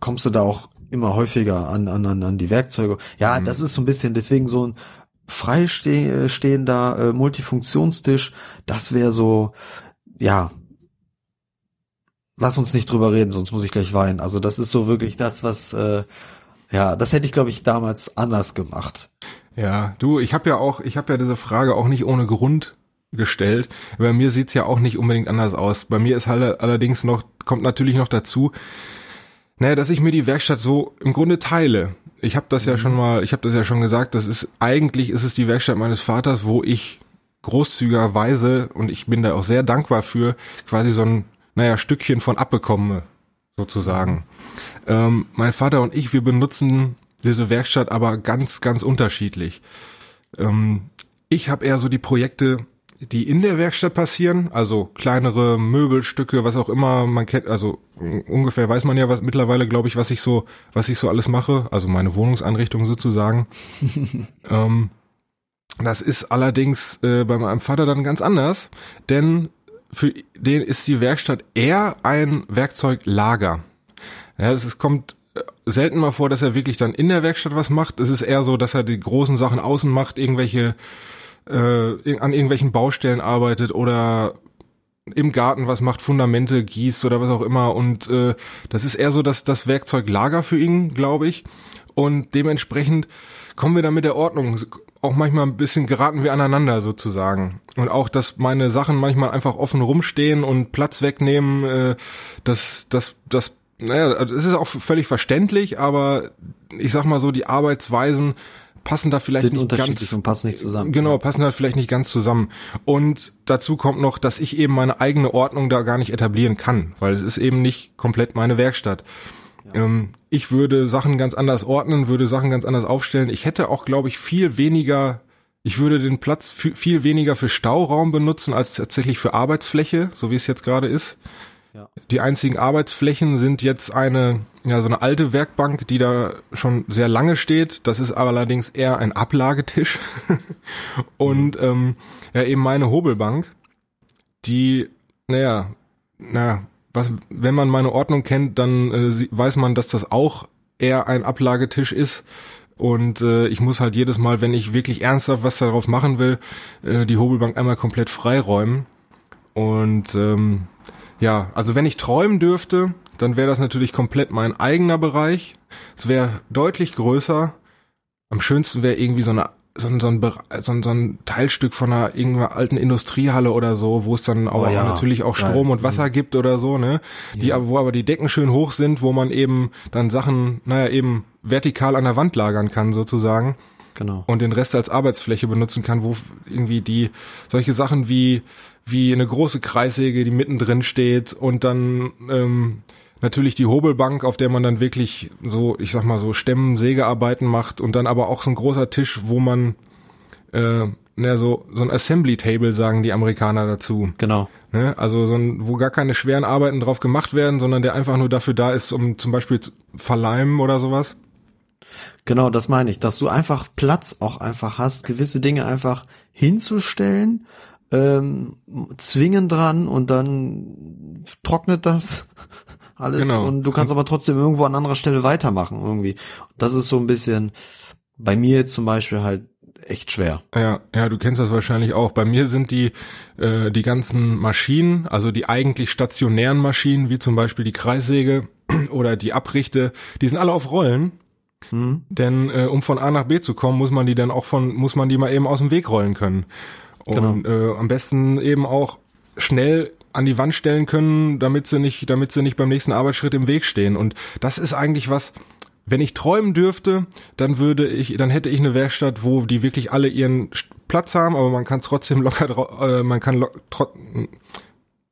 kommst du da auch immer häufiger an, an, an die Werkzeuge. Ja, mhm. das ist so ein bisschen deswegen so ein freistehender äh, Multifunktionstisch. Das wäre so, ja, lass uns nicht drüber reden, sonst muss ich gleich weinen. Also das ist so wirklich das, was, äh, ja, das hätte ich, glaube ich, damals anders gemacht. Ja, du, ich habe ja auch, ich habe ja diese Frage auch nicht ohne Grund gestellt. Bei mir sieht's ja auch nicht unbedingt anders aus. Bei mir ist halt allerdings noch, kommt natürlich noch dazu, naja, dass ich mir die Werkstatt so im Grunde teile. Ich habe das ja mhm. schon mal, ich habe das ja schon gesagt, das ist eigentlich ist es die Werkstatt meines Vaters, wo ich großzügigerweise und ich bin da auch sehr dankbar für quasi so ein naja, Stückchen von abbekomme, sozusagen. Ähm, mein Vater und ich, wir benutzen diese Werkstatt aber ganz, ganz unterschiedlich. Ähm, ich habe eher so die Projekte, die in der Werkstatt passieren, also kleinere Möbelstücke, was auch immer man kennt, also ungefähr weiß man ja was mittlerweile, glaube ich, was ich so, was ich so alles mache, also meine Wohnungseinrichtung sozusagen. ähm, das ist allerdings äh, bei meinem Vater dann ganz anders, denn für den ist die Werkstatt eher ein Werkzeuglager. Ja, es kommt äh, selten mal vor, dass er wirklich dann in der Werkstatt was macht. Es ist eher so, dass er die großen Sachen außen macht, irgendwelche äh, an irgendwelchen Baustellen arbeitet oder im Garten was macht, Fundamente gießt oder was auch immer. Und äh, das ist eher so das, das Werkzeuglager für ihn, glaube ich. Und dementsprechend kommen wir dann mit der Ordnung auch manchmal ein bisschen geraten wir aneinander sozusagen. Und auch, dass meine Sachen manchmal einfach offen rumstehen und Platz wegnehmen, äh, das, das, das, naja, also es ist auch völlig verständlich, aber ich sag mal so, die Arbeitsweisen passen da vielleicht Sind nicht ganz und passen nicht zusammen. Genau, passen da vielleicht nicht ganz zusammen. Und dazu kommt noch, dass ich eben meine eigene Ordnung da gar nicht etablieren kann, weil es ist eben nicht komplett meine Werkstatt. Ähm, ich würde Sachen ganz anders ordnen, würde Sachen ganz anders aufstellen. Ich hätte auch, glaube ich, viel weniger, ich würde den Platz viel weniger für Stauraum benutzen als tatsächlich für Arbeitsfläche, so wie es jetzt gerade ist. Ja. Die einzigen Arbeitsflächen sind jetzt eine, ja, so eine alte Werkbank, die da schon sehr lange steht. Das ist aber allerdings eher ein Ablagetisch. Und ähm, ja, eben meine Hobelbank, die, naja, naja, was, wenn man meine Ordnung kennt, dann äh, weiß man, dass das auch eher ein Ablagetisch ist. Und äh, ich muss halt jedes Mal, wenn ich wirklich ernsthaft was darauf machen will, äh, die Hobelbank einmal komplett freiräumen. Und ähm, ja, also wenn ich träumen dürfte, dann wäre das natürlich komplett mein eigener Bereich. Es wäre deutlich größer. Am schönsten wäre irgendwie so eine so ein, so, ein, so, ein, so ein Teilstück von einer irgendeiner alten Industriehalle oder so, wo es dann auch oh ja, natürlich auch Strom und Wasser mhm. gibt oder so, ne? Die, ja. wo aber die Decken schön hoch sind, wo man eben dann Sachen, naja, eben vertikal an der Wand lagern kann, sozusagen. Genau. Und den Rest als Arbeitsfläche benutzen kann, wo irgendwie die, solche Sachen wie, wie eine große Kreissäge, die mittendrin steht und dann, ähm, natürlich die Hobelbank, auf der man dann wirklich so, ich sag mal so Stemmen, Sägearbeiten macht und dann aber auch so ein großer Tisch, wo man äh, na, so, so ein Assembly Table sagen die Amerikaner dazu. Genau. Ne? Also so ein, wo gar keine schweren Arbeiten drauf gemacht werden, sondern der einfach nur dafür da ist, um zum Beispiel zu verleimen oder sowas. Genau, das meine ich, dass du einfach Platz auch einfach hast, gewisse Dinge einfach hinzustellen, ähm, zwingen dran und dann trocknet das alles Genau. und du kannst aber trotzdem irgendwo an anderer Stelle weitermachen irgendwie. Das ist so ein bisschen bei mir jetzt zum Beispiel halt echt schwer. Ja, ja, du kennst das wahrscheinlich auch. Bei mir sind die äh, die ganzen Maschinen, also die eigentlich stationären Maschinen, wie zum Beispiel die Kreissäge oder die Abrichte, die sind alle auf Rollen. Hm? Denn äh, um von A nach B zu kommen, muss man die dann auch von, muss man die mal eben aus dem Weg rollen können. Und äh, am besten eben auch schnell an die Wand stellen können, damit sie nicht, damit sie nicht beim nächsten Arbeitsschritt im Weg stehen. Und das ist eigentlich was, wenn ich träumen dürfte, dann würde ich, dann hätte ich eine Werkstatt, wo die wirklich alle ihren Platz haben, aber man kann trotzdem locker, äh, man kann lo tro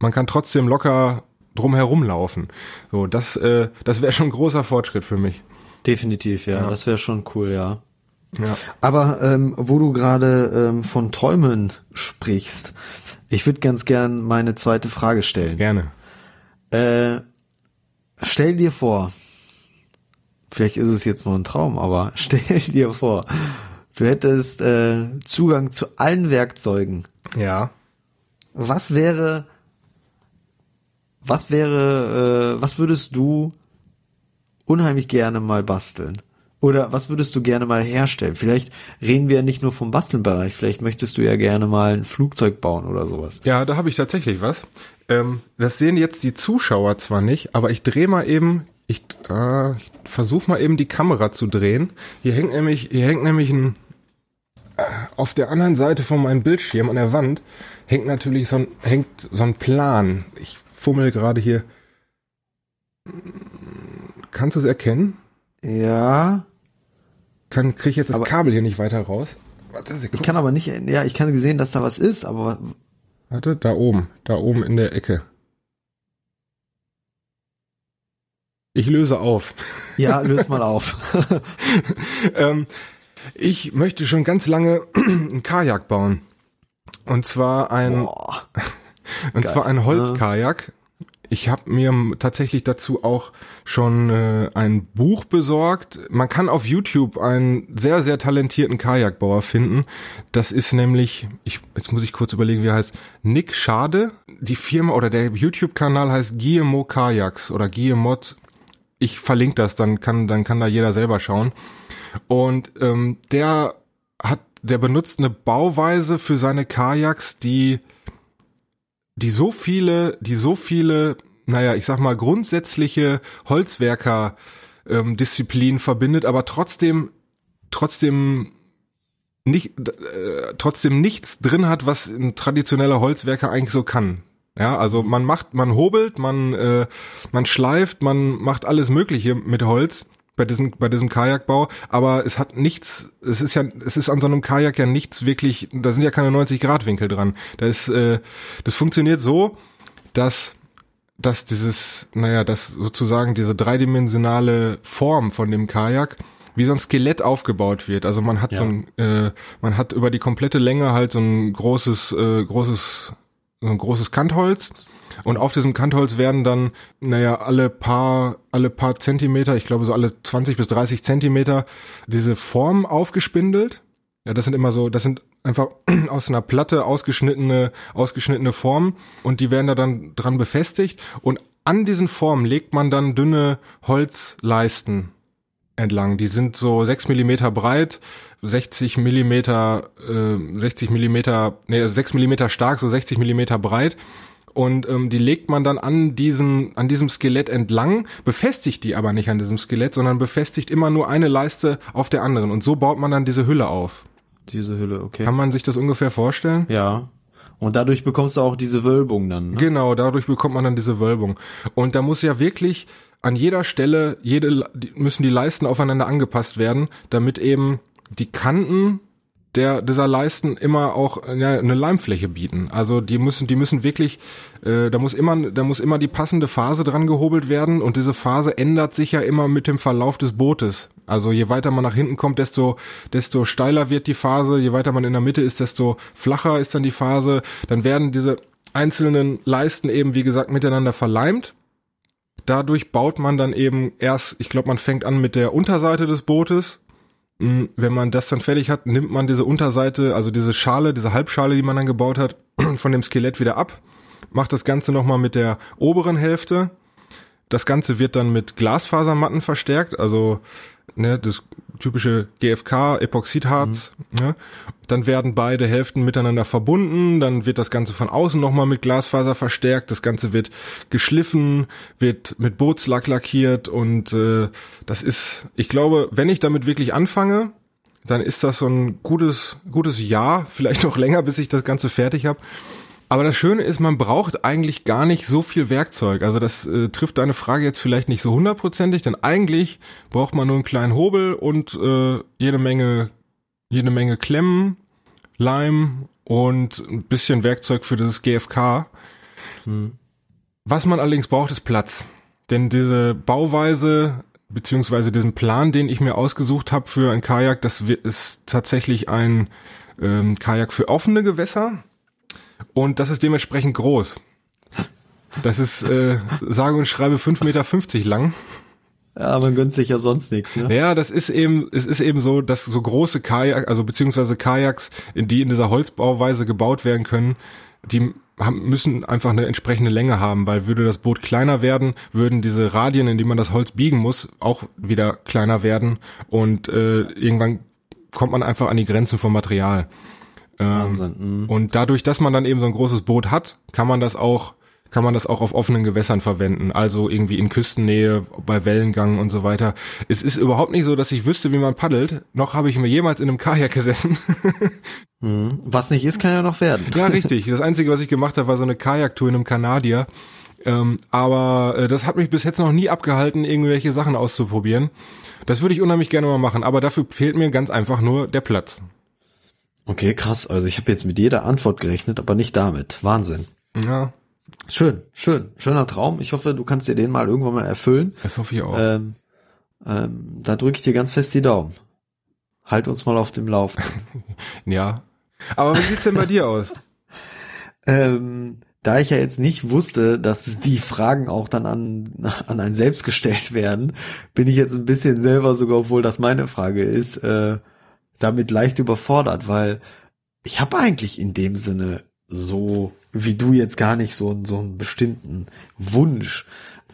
man kann trotzdem locker drum herumlaufen. So, das, äh, das wäre schon ein großer Fortschritt für mich. Definitiv, ja, Ja. das wäre schon cool, ja. Ja. Aber ähm, wo du gerade ähm, von Träumen sprichst, ich würde ganz gern meine zweite Frage stellen. Gerne. Äh, stell dir vor, vielleicht ist es jetzt nur ein Traum, aber stell dir vor, du hättest äh, Zugang zu allen Werkzeugen. Ja. Was wäre, was wäre, äh, was würdest du unheimlich gerne mal basteln? Oder was würdest du gerne mal herstellen? Vielleicht reden wir ja nicht nur vom Bastelbereich, vielleicht möchtest du ja gerne mal ein Flugzeug bauen oder sowas. Ja, da habe ich tatsächlich was. Ähm, das sehen jetzt die Zuschauer zwar nicht, aber ich drehe mal eben, ich, äh, ich versuche mal eben die Kamera zu drehen. Hier hängt nämlich, hier hängt nämlich ein, äh, auf der anderen Seite von meinem Bildschirm an der Wand hängt natürlich so ein, hängt so ein Plan. Ich fummel gerade hier. Kannst du es erkennen? Ja, Kann, krieg ich jetzt das Aber- Kabel hier nicht weiter raus? Warte, ich kann aber nicht, ja, ich kann sehen, dass da was ist, aber Warte, da oben, da oben in der Ecke. Ich löse auf. ja, löst mal auf. ähm, ich möchte schon ganz lange ein Kajak bauen. Und zwar ein, Boah. und geil. zwar ein Holzkajak. Ich habe mir tatsächlich dazu auch schon äh, ein Buch besorgt. Man kann auf YouTube einen sehr, sehr talentierten Kajakbauer finden. Das ist nämlich, ich, jetzt muss ich kurz überlegen, wie er heißt, Nick Schade. Die Firma oder der YouTube-Kanal heißt Guillemot Kajaks oder Guillemot. Ich verlinke das, dann kann, dann kann da jeder selber schauen. Und ähm, der hat, der benutzt eine Bauweise für seine Kajaks, die die so viele, die so viele, naja, ich sag mal, grundsätzliche Holzwerker ähm, verbindet, aber trotzdem, trotzdem nicht, äh, trotzdem nichts drin hat, was ein traditioneller Holzwerker eigentlich so kann. Ja, also man macht, man hobelt, man, äh, man schleift, man macht alles Mögliche mit Holz bei diesem, bei diesem Kajakbau, aber es hat nichts, es ist ja, es ist an so einem Kajak ja nichts wirklich, da sind ja keine 90 Grad Winkel dran. Da ist, äh, das funktioniert so, dass dass dieses, naja, dass sozusagen diese dreidimensionale Form von dem Kajak wie so ein Skelett aufgebaut wird. Also man hat Ja. so ein, äh, man hat über die komplette Länge halt so ein großes, äh, großes, so ein großes Kantholz. Und auf diesem Kantholz werden dann, naja, alle paar, alle paar Zentimeter, ich glaube so alle 20 bis 30 Zentimeter, diese Form aufgespindelt. Ja, das sind immer so, das sind einfach aus einer Platte ausgeschnittene, ausgeschnittene Formen und die werden da dann dran befestigt und an diesen Formen legt man dann dünne Holzleisten entlang. Die sind so 6 Millimeter breit, 60 Millimeter, äh, 60 Millimeter, nee, 6 Millimeter stark, so 60 Millimeter breit. Und ähm, die legt man dann an diesen, an diesem Skelett entlang, befestigt die aber nicht an diesem Skelett, sondern befestigt immer nur eine Leiste auf der anderen. Und so baut man dann diese Hülle auf. Diese Hülle, okay. Kann man sich das ungefähr vorstellen? Ja. Und dadurch bekommst du auch diese Wölbung dann. Ne? Genau, dadurch bekommt man dann diese Wölbung. Und da muss ja wirklich an jeder Stelle, jede, müssen die Leisten aufeinander angepasst werden, damit eben die Kanten der dieser Leisten immer auch eine Leimfläche bieten. Also die müssen, die müssen wirklich, äh, da muss immer, da muss immer die passende Phase dran gehobelt werden und diese Phase ändert sich ja immer mit dem Verlauf des Bootes. Also je weiter man nach hinten kommt, desto, desto steiler wird die Phase. Je weiter man in der Mitte ist, desto flacher ist dann die Phase. Dann werden diese einzelnen Leisten eben, wie gesagt, miteinander verleimt. Dadurch baut man dann eben erst, ich glaube, man fängt an mit der Unterseite des Bootes. Hm, wenn man das dann fertig hat, nimmt man diese Unterseite, also diese Schale, diese Halbschale, die man dann gebaut hat, von dem Skelett wieder ab, macht das Ganze nochmal mit der oberen Hälfte. Das Ganze wird dann mit Glasfasermatten verstärkt, also ne, das typische GFK, Epoxidharz. Mhm. Ne? Dann werden beide Hälften miteinander verbunden, dann wird das Ganze von außen nochmal mit Glasfaser verstärkt, das Ganze wird geschliffen, wird mit Bootslack lackiert und äh, das ist, ich glaube, wenn ich damit wirklich anfange, dann ist das so ein gutes, gutes Jahr, vielleicht noch länger, bis ich das Ganze fertig habe. Aber das Schöne ist, man braucht eigentlich gar nicht so viel Werkzeug. Also das äh, trifft deine Frage jetzt vielleicht nicht so hundertprozentig, denn eigentlich braucht man nur einen kleinen Hobel und äh, jede Menge, jede Menge Klemmen, Leim und ein bisschen Werkzeug für dieses GFK. Hm. Was man allerdings braucht, ist Platz. Denn diese Bauweise beziehungsweise diesen Plan, den ich mir ausgesucht habe für ein Kajak, das ist tatsächlich ein ähm, Kajak für offene Gewässer und das ist dementsprechend groß. Das ist, äh, sage und schreibe 5,50 Meter lang. Ja, man gönnt sich ja sonst nichts, ne? Ja, das ist eben, es ist eben so, dass so große Kajak, also beziehungsweise Kajaks, in die in dieser Holzbauweise gebaut werden können, die haben, müssen einfach eine entsprechende Länge haben, weil würde das Boot kleiner werden, würden diese Radien, in die man das Holz biegen muss, auch wieder kleiner werden und äh, irgendwann kommt man einfach an die Grenzen vom Material. Ähm, mhm. Und dadurch, dass man dann eben so ein großes Boot hat, kann man das auch kann man das auch auf offenen Gewässern verwenden, also irgendwie in Küstennähe, bei Wellengang und so weiter. Es ist überhaupt nicht so, dass ich wüsste, wie man paddelt. Noch habe ich mir jemals in einem Kajak gesessen. Mhm. Was nicht ist, kann ja noch werden. Ja, richtig. Das Einzige, was ich gemacht habe, war so eine Kajaktour in einem Kanadier. Ähm, aber äh, das hat mich bis jetzt noch nie abgehalten, irgendwelche Sachen auszuprobieren. Das würde ich unheimlich gerne mal machen, aber dafür fehlt mir ganz einfach nur der Platz. Okay, krass. Also ich habe jetzt mit jeder Antwort gerechnet, aber nicht damit. Wahnsinn. Ja. Schön, schön, schöner Traum. Ich hoffe, du kannst dir den mal irgendwann mal erfüllen. Das hoffe ich auch. Ähm, ähm, da drücke ich dir ganz fest die Daumen. Halt uns mal auf dem Laufenden. ja. Aber wie sieht's denn bei dir aus? Ähm, da ich ja jetzt nicht wusste, dass die Fragen auch dann an, an einen selbst gestellt werden, bin ich jetzt ein bisschen selber sogar, obwohl das meine Frage ist, äh, damit leicht überfordert, weil ich habe eigentlich in dem Sinne so wie du jetzt gar nicht so, so einen bestimmten Wunsch.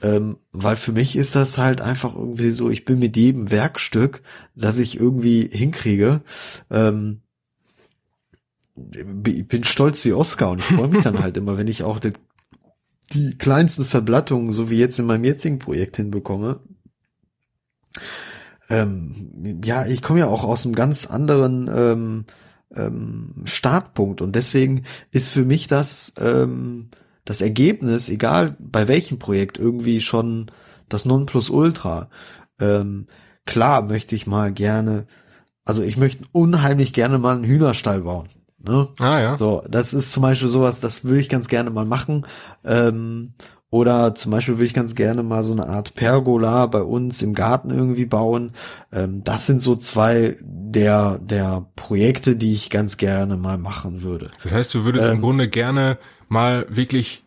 Ähm, weil für mich ist das halt einfach irgendwie so, ich bin mit jedem Werkstück, das ich irgendwie hinkriege, ähm, bin stolz wie Oscar und ich freue mich dann halt immer, wenn ich auch die, die kleinsten Verblattungen, so wie jetzt in meinem jetzigen Projekt hinbekomme. Ähm, ja, ich komme ja auch aus einem ganz anderen ähm, ähm, Startpunkt und deswegen ist für mich das ähm, das Ergebnis, egal bei welchem Projekt, irgendwie schon das Nonplusultra. Ähm, klar möchte ich mal gerne, also ich möchte unheimlich gerne mal einen Hühnerstall bauen. Ne? Ah ja. So, das ist zum Beispiel sowas, das würde ich ganz gerne mal machen. Ähm, oder zum Beispiel würde ich ganz gerne mal so eine Art Pergola bei uns im Garten irgendwie bauen. Ähm, das sind so zwei der, der Projekte, die ich ganz gerne mal machen würde. Das heißt, du würdest ähm, im Grunde gerne mal wirklich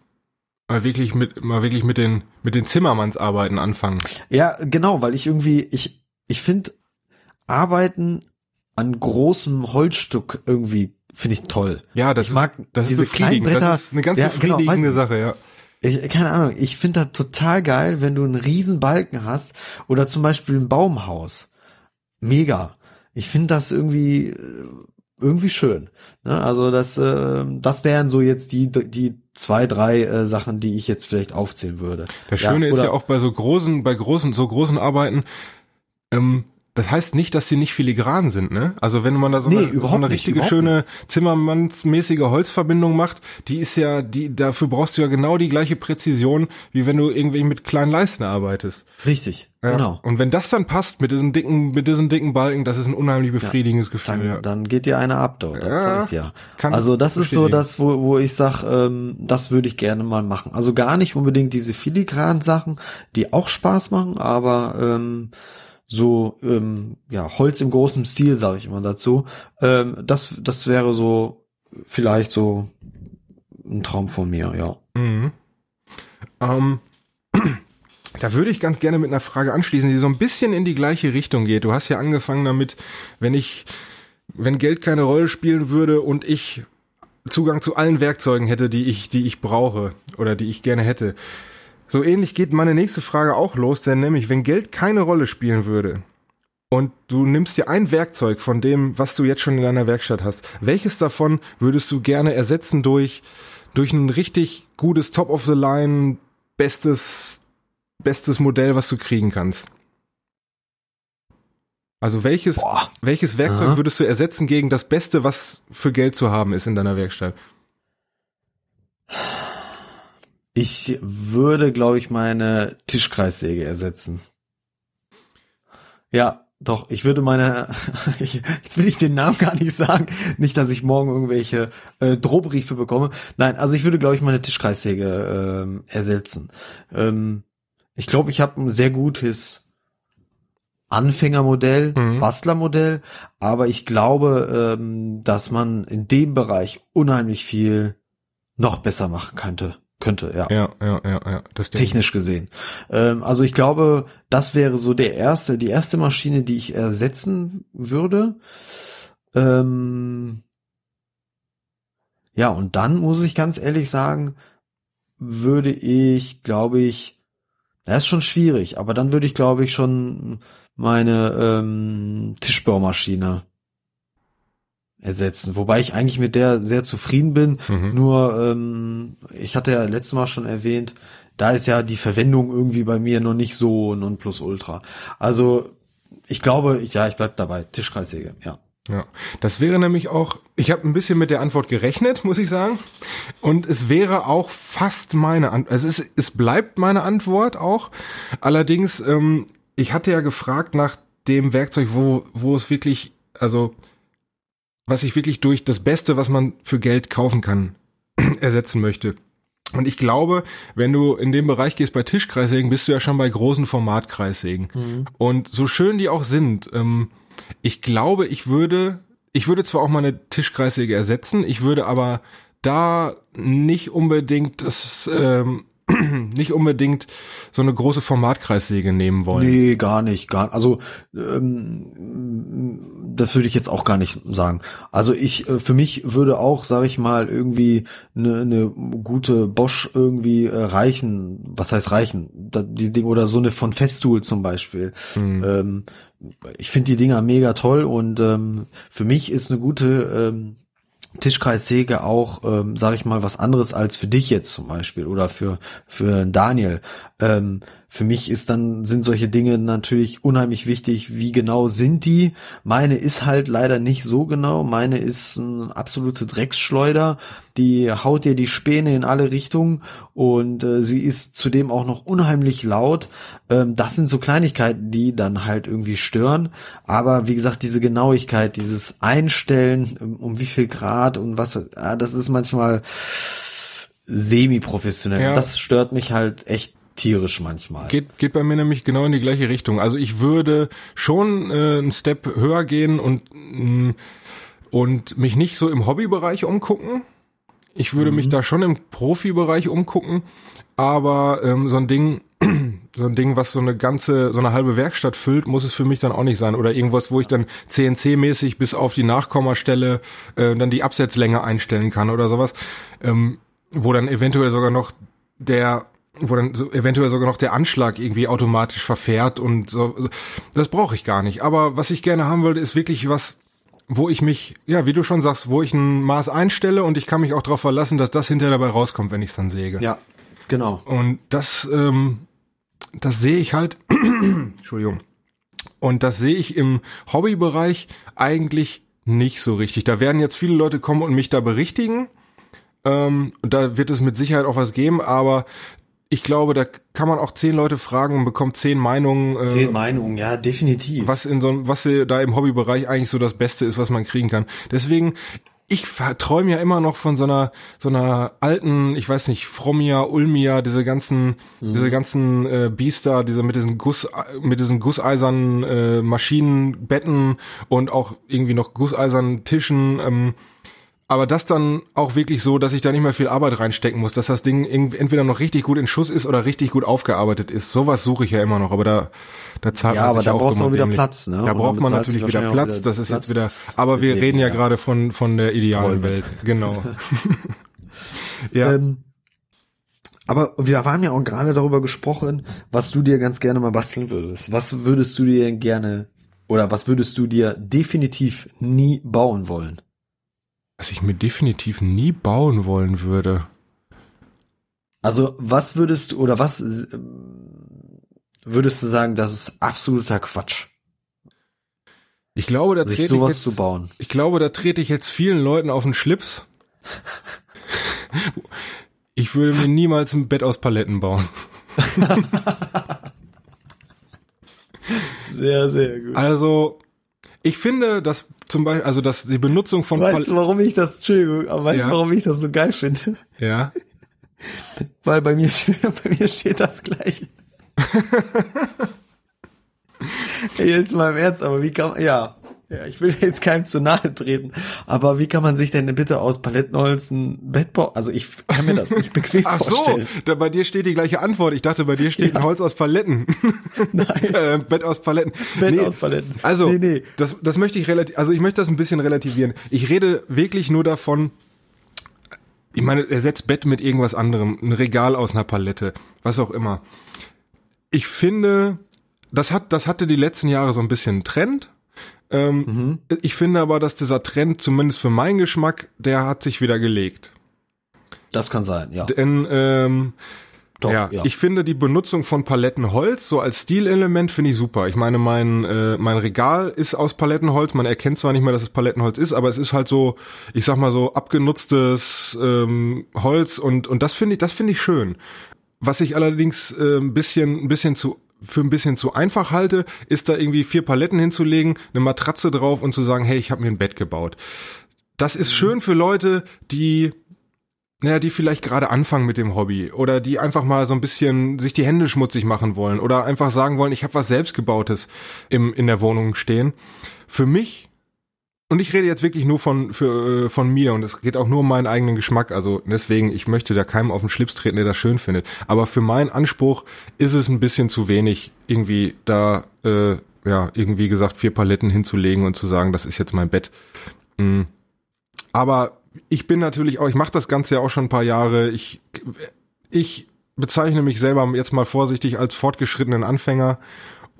mal wirklich mit mal wirklich mit den mit den Zimmermannsarbeiten anfangen. Ja, genau, weil ich irgendwie ich ich finde Arbeiten an großem Holzstück irgendwie finde ich toll. Ja, das ich mag ist, das diese ist kleinen Bretter. Das ist eine ganz ja, befriedigende genau, Sache, ja. Ich, keine Ahnung, ich finde das total geil, wenn du einen riesen Balken hast oder zum Beispiel ein Baumhaus. Mega. Ich finde das irgendwie äh, irgendwie schön. Ne? Also das äh, das wären so jetzt die die zwei drei äh, Sachen, die ich jetzt vielleicht aufzählen würde. Das Schöne ja, ist ja auch bei so großen bei großen so großen Arbeiten ähm, das heißt nicht, dass sie nicht filigran sind, ne? Also wenn man da so, nee, eine, so eine richtige nicht, schöne Zimmermannsmäßige Holzverbindung macht, die ist ja, die dafür brauchst du ja genau die gleiche Präzision, wie wenn du irgendwie mit kleinen Leisten arbeitest. Richtig, ja. genau. Und wenn das dann passt mit diesen dicken, mit diesen dicken Balken, das ist ein unheimlich befriedigendes ja, Gefühl. Dann, ja. dann geht dir eine ab, dort, das ja, sag ich ja. Also das ist so das, wo, wo ich sag, ähm, das würde ich gerne mal machen. Also gar nicht unbedingt diese filigranen Sachen, die auch Spaß machen, aber ähm, so ähm, ja Holz im großen Stil, sage ich immer dazu. Ähm, das das wäre so vielleicht so ein Traum von mir, ja. Mhm. Ähm, da würde ich ganz gerne mit einer Frage anschließen, die so ein bisschen in die gleiche Richtung geht. Du hast ja angefangen damit, wenn ich, wenn Geld keine Rolle spielen würde und ich Zugang zu allen Werkzeugen hätte, die ich, die ich brauche oder die ich gerne hätte. So ähnlich geht meine nächste Frage auch los, denn nämlich, wenn Geld keine Rolle spielen würde und du nimmst dir ein Werkzeug von dem, was du jetzt schon in deiner Werkstatt hast, welches davon würdest du gerne ersetzen durch, durch ein richtig gutes Top of the Line, bestes, bestes Modell, was du kriegen kannst? Also welches, Boah. welches Werkzeug Aha. würdest du ersetzen gegen das Beste, was für Geld zu haben ist in deiner Werkstatt? Ich würde, glaube ich, meine Tischkreissäge ersetzen. Ja, doch, ich würde meine, jetzt will ich den Namen gar nicht sagen, nicht, dass ich morgen irgendwelche äh, Drohbriefe bekomme. Nein, also ich würde, glaube ich, meine Tischkreissäge ähm, ersetzen. Ähm, ich glaube, ich habe ein sehr gutes Anfängermodell, mhm. Bastlermodell, aber ich glaube, ähm, dass man in dem Bereich unheimlich viel noch besser machen könnte. Könnte, ja. Ja, ja, ja, ja. Das Technisch gesehen. Ähm, also ich glaube, das wäre so der erste, die erste Maschine, die ich ersetzen würde. Ähm, ja, und dann muss ich ganz ehrlich sagen, würde ich, glaube ich, das ist schon schwierig, aber dann würde ich, glaube ich, schon meine ähm, Tischbaumaschine ersetzen. Wobei ich eigentlich mit der sehr zufrieden bin. Mhm. Nur, ähm, ich hatte ja letztes Mal schon erwähnt, da ist ja die Verwendung irgendwie bei mir noch nicht so nonplusultra. Also ich glaube, ich, ja, ich bleib dabei. Tischkreissäge, ja. Ja, das wäre nämlich auch, ich habe ein bisschen mit der Antwort gerechnet, muss ich sagen. Und es wäre auch fast meine Antwort, also es, es bleibt meine Antwort auch. Allerdings, ähm, ich hatte ja gefragt nach dem Werkzeug, wo, wo es wirklich, also was ich wirklich durch das Beste, was man für Geld kaufen kann, ersetzen möchte. Und ich glaube, wenn du in dem Bereich gehst bei Tischkreissägen, bist du ja schon bei großen Formatkreissägen. Mhm. Und so schön die auch sind, ähm, ich glaube, ich würde, ich würde zwar auch mal eine Tischkreissäge ersetzen, ich würde aber da nicht unbedingt das ähm, nicht unbedingt so eine große Formatkreissäge nehmen wollen. Nee, gar nicht, gar also ähm, das würde ich jetzt auch gar nicht sagen. Also ich äh, für mich würde auch, sage ich mal, irgendwie eine, eine gute Bosch irgendwie äh, reichen. Was heißt reichen? Da, die Ding oder so eine von Festool zum Beispiel. Mhm. Ähm, ich finde die Dinger mega toll und ähm, für mich ist eine gute ähm, Tischkreissäge auch, ähm, sage ich mal, was anderes als für dich jetzt zum Beispiel oder für für Daniel. Ähm, für mich ist dann, sind solche Dinge natürlich unheimlich wichtig. Wie genau sind die? Meine ist halt leider nicht so genau. Meine ist ein absolute Drecksschleuder. Die haut dir die Späne in alle Richtungen und äh, sie ist zudem auch noch unheimlich laut. Ähm, das sind so Kleinigkeiten, die dann halt irgendwie stören. Aber wie gesagt, diese Genauigkeit, dieses Einstellen, um, um wie viel Grad und was, das ist manchmal semi-professionell. Ja. Das stört mich halt echt tierisch manchmal. Geht, geht bei mir nämlich genau in die gleiche Richtung. Also ich würde schon äh, einen Step höher gehen und, mh, mm, und mich nicht so im Hobbybereich umgucken. Ich würde mhm. mich da schon im Profibereich umgucken, aber ähm, so ein Ding, so ein Ding, was so eine ganze, so eine halbe Werkstatt füllt, muss es für mich dann auch nicht sein. Oder irgendwas, wo ich dann CNC-mäßig bis auf die Nachkommastelle äh, dann die Absetzlänge einstellen kann oder sowas. Ähm, wo dann eventuell sogar noch der wo dann so eventuell sogar noch der Anschlag irgendwie automatisch verfährt und so. Das brauche ich gar nicht. Aber was ich gerne haben wollte, ist wirklich was, wo ich mich, ja, wie du schon sagst, wo ich ein Maß einstelle und ich kann mich auch darauf verlassen, dass das hinterher dabei rauskommt, wenn ich es dann säge. Ja, genau. Und das, ähm, das sehe ich halt, Entschuldigung. Und das sehe ich im Hobbybereich eigentlich nicht so richtig. Da werden jetzt viele Leute kommen und mich da berichtigen. Ähm, da wird es mit Sicherheit auch was geben, aber ich glaube, da kann man auch zehn Leute fragen und bekommt zehn Meinungen. Äh, zehn Meinungen, ja, definitiv. Was in so was da im Hobbybereich eigentlich so das Beste ist, was man kriegen kann. Deswegen, ich träume ja immer noch von so einer so einer alten, ich weiß nicht, Fromia, Ulmia, diese ganzen mhm. diese ganzen äh, Biester, diese mit diesen Guss mit diesen gusseisernen äh, Maschinenbetten und auch irgendwie noch gusseisernen Tischen. Ähm, aber das dann auch wirklich so, dass ich da nicht mehr viel Arbeit reinstecken muss, dass das Ding entweder noch richtig gut in Schuss ist oder richtig gut aufgearbeitet ist. Sowas suche ich ja immer noch, aber da da zahlt ja, man aber da auch brauchst du wieder Platz, ne? Da braucht man natürlich wieder Platz, wieder das ist Platz. jetzt wieder, aber wir reden ja, ja, gerade von von der idealen Welt, genau. ja. Ähm, aber wir haben ja auch gerade darüber gesprochen, was du dir ganz gerne mal basteln würdest. Was würdest du dir gerne oder was würdest du dir definitiv nie bauen wollen? Was ich mir definitiv nie bauen wollen würde. Also, was würdest du, oder was würdest du sagen, das ist absoluter Quatsch? Ich glaube, da trete sowas ich jetzt, zu bauen. Ich glaube, da trete ich jetzt vielen Leuten auf den Schlips. ich würde mir niemals ein Bett aus Paletten bauen. sehr, sehr gut. Also, ich finde, dass zum Beispiel, also dass die Benutzung von Weißt du, warum ich das, Entschuldigung, aber weißt du, ja. warum ich das so geil finde? Ja. Weil bei mir, bei mir steht das gleiche. jetzt mal im Ernst, aber wie kann ja, ja, ich will jetzt keinem zu nahe treten, aber wie kann man sich denn bitte aus Palettenholz ein Bett bauen? Also ich kann mir das nicht bequem Ach vorstellen. so, da bei dir steht die gleiche Antwort. Ich dachte, bei dir steht ja. ein Holz aus Paletten. Nein. äh, Bett aus Paletten. Bett nee, aus Paletten. Also, nee, nee. Das, das möchte ich relativ, also ich möchte das ein bisschen relativieren. Ich rede wirklich nur davon, ich meine, er setzt Bett mit irgendwas anderem, ein Regal aus einer Palette, was auch immer. Ich finde, das hat, das hatte die letzten Jahre so ein bisschen Trend ähm, mhm. Ich finde aber, dass dieser Trend, zumindest für meinen Geschmack, der hat sich wieder gelegt. Das kann sein, ja. Denn ähm, Doch, ja, ja, ich finde die Benutzung von Palettenholz so als Stilelement finde ich super. Ich meine, mein äh, mein Regal ist aus Palettenholz. Man erkennt zwar nicht mehr, dass es Palettenholz ist, aber es ist halt so, ich sag mal so abgenutztes ähm, Holz und und das finde ich, das finde ich schön. Was ich allerdings äh, ein bisschen ein bisschen zu für ein bisschen zu einfach halte, ist da irgendwie vier Paletten hinzulegen, eine Matratze drauf und zu sagen, hey, ich habe mir ein Bett gebaut. Das ist mhm. schön für Leute, die naja, die vielleicht gerade anfangen mit dem Hobby oder die einfach mal so ein bisschen sich die Hände schmutzig machen wollen oder einfach sagen wollen, ich habe was selbstgebautes im in der Wohnung stehen. Für mich und ich rede jetzt wirklich nur von, für, äh, von mir und es geht auch nur um meinen eigenen Geschmack. Also deswegen, ich möchte da keinem auf den Schlips treten, der das schön findet. Aber für meinen Anspruch ist es ein bisschen zu wenig, irgendwie da, äh, ja, irgendwie gesagt, vier Paletten hinzulegen und zu sagen, das ist jetzt mein Bett. Mhm. Aber ich bin natürlich auch, ich mache das Ganze ja auch schon ein paar Jahre. Ich, ich bezeichne mich selber jetzt mal vorsichtig als fortgeschrittenen Anfänger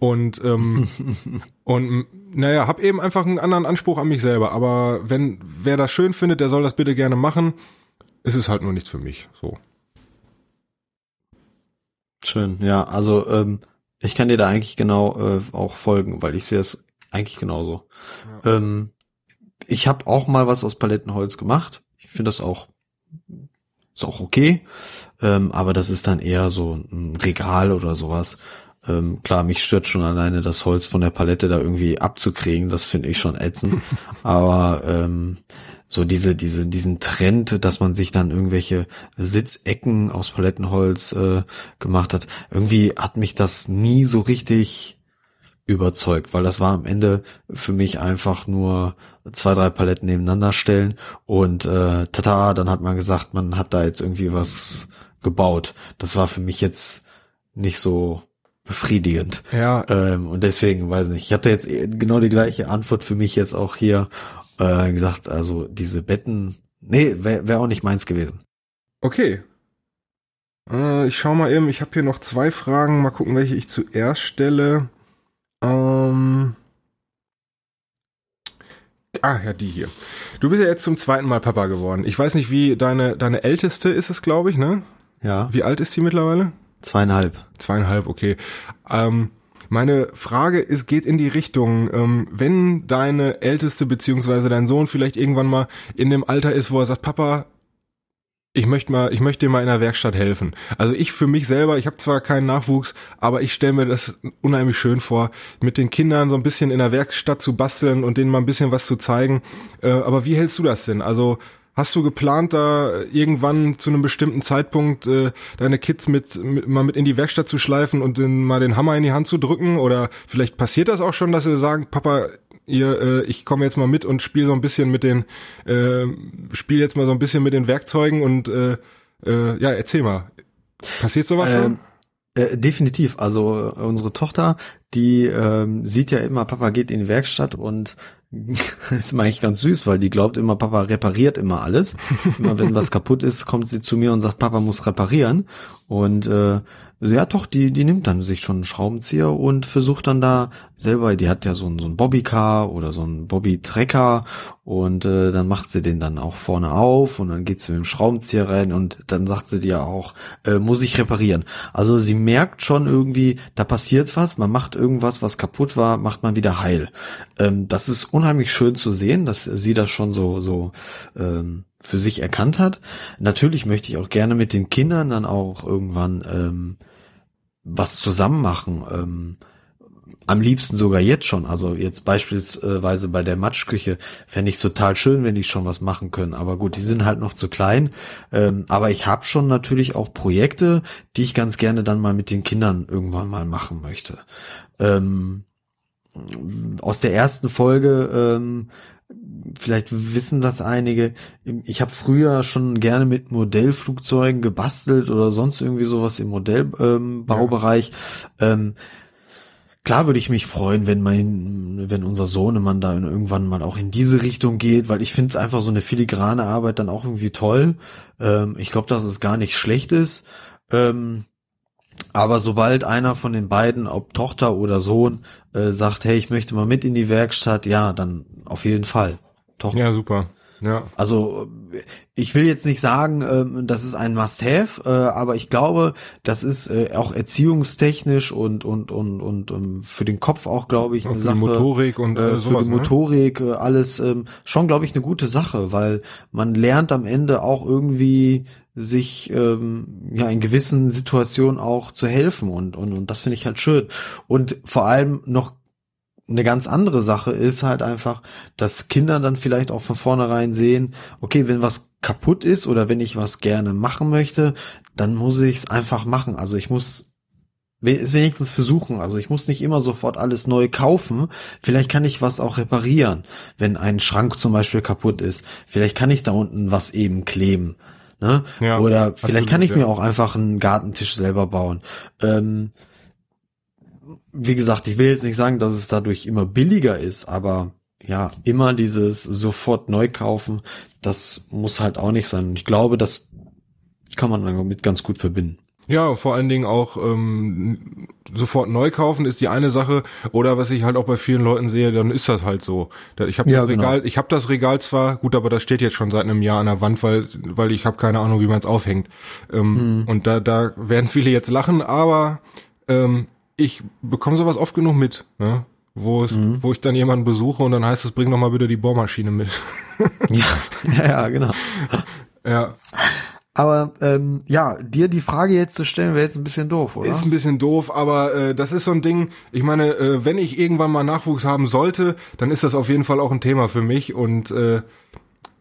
und ähm, und naja, hab eben einfach einen anderen Anspruch an mich selber. Aber wenn wer das schön findet, der soll das bitte gerne machen. Es ist halt nur nichts für mich. So. Schön, ja. Also ähm, ich kann dir da eigentlich genau äh, auch folgen, weil ich sehe es eigentlich genauso. Ja. Ähm, ich habe auch mal was aus Palettenholz gemacht. Ich finde das auch ist auch okay, ähm, aber das ist dann eher so ein Regal oder sowas. Ähm, klar, mich stört schon alleine das Holz von der Palette da irgendwie abzukriegen. Das finde ich schon ätzend. Aber ähm, so diese, diese, diesen Trend, dass man sich dann irgendwelche Sitzecken aus Palettenholz äh, gemacht hat, irgendwie hat mich das nie so richtig überzeugt, weil das war am Ende für mich einfach nur zwei, drei Paletten nebeneinander stellen und äh, tata, dann hat man gesagt, man hat da jetzt irgendwie was gebaut. Das war für mich jetzt nicht so befriedigend. Ja. Ähm, und deswegen, weiß nicht, ich hatte jetzt genau die gleiche Antwort für mich jetzt auch hier äh, gesagt, also diese Betten, nee, wäre wär auch nicht meins gewesen. Okay. Äh, ich schau mal eben, ich habe hier noch zwei Fragen, mal gucken, welche ich zuerst stelle. Ähm Ah, ja, die hier. Du bist ja jetzt zum zweiten Mal Papa geworden. Ich weiß nicht, wie deine, deine älteste ist es, glaube ich, ne? Ja. Wie alt ist die mittlerweile? Zweieinhalb. Zweieinhalb, okay. Ähm, meine Frage ist, geht in die Richtung, ähm, wenn deine Älteste beziehungsweise dein Sohn vielleicht irgendwann mal in dem Alter ist, wo er sagt, Papa, ich möchte mal, ich möchte dir mal in der Werkstatt helfen. Also ich für mich selber, ich habe zwar keinen Nachwuchs, aber ich stelle mir das unheimlich schön vor, mit den Kindern so ein bisschen in der Werkstatt zu basteln und denen mal ein bisschen was zu zeigen. Äh, aber wie hältst du das denn? Also Hast du geplant, da irgendwann zu einem bestimmten Zeitpunkt äh, deine Kids mit, mit mal mit in die Werkstatt zu schleifen und den, mal den Hammer in die Hand zu drücken? Oder vielleicht passiert das auch schon, dass sie sagen, Papa, ihr, äh, ich komme jetzt mal mit und spiele so ein bisschen mit den, äh, spiele jetzt mal so ein bisschen mit den Werkzeugen und äh, äh, ja, erzähl mal. Passiert sowas ähm, schon? Äh, definitiv. Also äh, unsere Tochter, die ähm, sieht ja immer, Papa geht in die Werkstatt und das ist eigentlich ganz süß, weil die glaubt immer, Papa repariert immer alles. Immer wenn was kaputt ist, kommt sie zu mir und sagt, Papa muss reparieren. Und äh, ja, doch, die, die nimmt dann sich schon einen Schraubenzieher und versucht dann da selber, die hat ja so ein, so ein Bobbycar oder so ein Bobby-Trecker und äh, dann macht sie den dann auch vorne auf und dann geht sie mit dem Schraubenzieher rein und dann sagt sie dir auch, äh, muss ich reparieren. Also sie merkt schon irgendwie, da passiert was, man macht irgendwas, was kaputt war, macht man wieder heil. Ähm, das ist unheimlich schön zu sehen, dass sie das schon so, so ähm, für sich erkannt hat. Natürlich möchte ich auch gerne mit den Kindern dann auch irgendwann ähm, was zusammen machen. Ähm, am liebsten sogar jetzt schon. Also jetzt beispielsweise bei der Matschküche fände ich total schön, wenn die schon was machen können. Aber gut, die sind halt noch zu klein. Ähm, aber ich habe schon natürlich auch Projekte, die ich ganz gerne dann mal mit den Kindern irgendwann mal machen möchte. Ähm, aus der ersten Folge ähm, vielleicht wissen das einige. Ich habe früher schon gerne mit Modellflugzeugen gebastelt oder sonst irgendwie sowas im Modellbaubereich. Ähm, ähm, klar würde ich mich freuen, wenn mein, wenn unser Sohnemann da irgendwann mal auch in diese Richtung geht, weil ich finde es einfach so eine filigrane Arbeit dann auch irgendwie toll. Ähm, ich glaube, dass es gar nicht schlecht ist. Ähm, aber sobald einer von den beiden, ob Tochter oder Sohn, äh, sagt, hey, ich möchte mal mit in die Werkstatt, ja, dann auf jeden Fall. Doch. Ja, super. Ja. Also ich will jetzt nicht sagen, ähm, das ist ein Must-have, äh, aber ich glaube, das ist äh, auch erziehungstechnisch und und und und um, für den Kopf auch, glaube ich, eine für Sache. Die Motorik und äh, sowas, für die ne? Motorik ne? alles ähm, schon, glaube ich, eine gute Sache, weil man lernt am Ende auch irgendwie sich ähm, ja in gewissen Situationen auch zu helfen und und und das finde ich halt schön und vor allem noch eine ganz andere Sache ist halt einfach, dass Kinder dann vielleicht auch von vornherein sehen, okay, wenn was kaputt ist oder wenn ich was gerne machen möchte, dann muss ich es einfach machen. Also ich muss es wenigstens versuchen. Also ich muss nicht immer sofort alles neu kaufen. Vielleicht kann ich was auch reparieren, wenn ein Schrank zum Beispiel kaputt ist. Vielleicht kann ich da unten was eben kleben. Ne? Ja, Oder vielleicht kann ich ja. mir auch einfach einen Gartentisch selber bauen. Ähm, wie gesagt, ich will jetzt nicht sagen, dass es dadurch immer billiger ist, aber ja, immer dieses sofort neu kaufen, das muss halt auch nicht sein. Und ich glaube, das kann man damit ganz gut verbinden. Ja, vor allen Dingen auch ähm, sofort neu kaufen ist die eine Sache oder was ich halt auch bei vielen Leuten sehe, dann ist das halt so. Ich habe das ja, genau. Regal, ich habe das Regal zwar gut, aber das steht jetzt schon seit einem Jahr an der Wand, weil weil ich habe keine Ahnung, wie man es aufhängt. Ähm, mhm. Und da da werden viele jetzt lachen, aber ähm, ich bekomme sowas oft genug mit, ne? Wo, es, mhm. wo ich dann jemanden besuche und dann heißt es, bring doch mal bitte die Bohrmaschine mit. ja, ja, genau. Ja. Aber ähm, ja, dir die Frage jetzt zu stellen, wäre jetzt ein bisschen doof, oder? Ist ein bisschen doof, aber äh, das ist so ein Ding, ich meine, äh, wenn ich irgendwann mal Nachwuchs haben sollte, dann ist das auf jeden Fall auch ein Thema für mich und äh,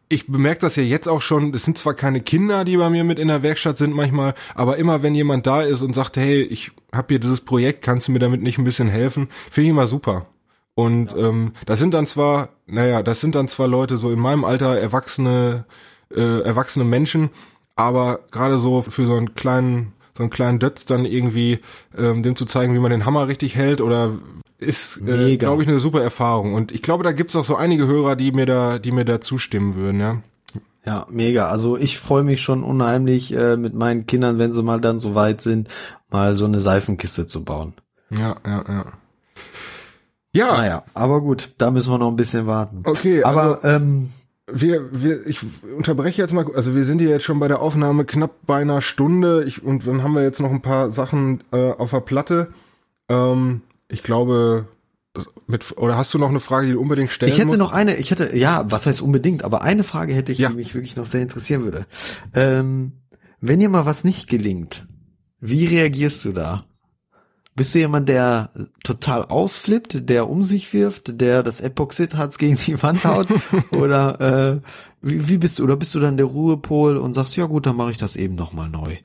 ich bemerke das ja jetzt auch schon, es sind zwar keine Kinder, die bei mir mit in der Werkstatt sind manchmal, aber immer wenn jemand da ist und sagt, hey, ich habe hier dieses Projekt, kannst du mir damit nicht ein bisschen helfen, finde ich immer super. Und ja. ähm, das sind dann zwar, naja, das sind dann zwar Leute so in meinem Alter, erwachsene, äh, erwachsene Menschen, aber gerade so für so einen kleinen so einen kleinen Dötz dann irgendwie ähm, dem zu zeigen, wie man den Hammer richtig hält oder ist, äh, glaube ich, eine super Erfahrung. Und ich glaube, da gibt's auch so einige Hörer, die mir da, die mir da zustimmen würden, ja. Ja, mega. Also ich freue mich schon unheimlich äh, mit meinen Kindern, wenn sie mal dann so weit sind, mal so eine Seifenkiste zu bauen. Ja, ja, ja. Ja. Naja, aber gut, da müssen wir noch ein bisschen warten. Okay, aber also, ähm, wir, wir, ich unterbreche jetzt mal, also wir sind hier jetzt schon bei der Aufnahme knapp bei einer Stunde ich, und dann haben wir jetzt noch ein paar Sachen äh, auf der Platte. Ähm, ich glaube, mit, oder hast du noch eine Frage, die du unbedingt stellen Ich hätte musst? noch eine, ich hätte, ja, was heißt unbedingt, aber eine Frage hätte ich, Ja. die mich wirklich noch sehr interessieren würde. Ähm, wenn dir mal was nicht gelingt, wie reagierst du da? Bist du jemand, der total ausflippt, der um sich wirft, der das Epoxidharz gegen die Wand haut? oder äh, wie, wie bist du? Oder bist du dann der Ruhepol und sagst, ja gut, dann mache ich das eben nochmal neu?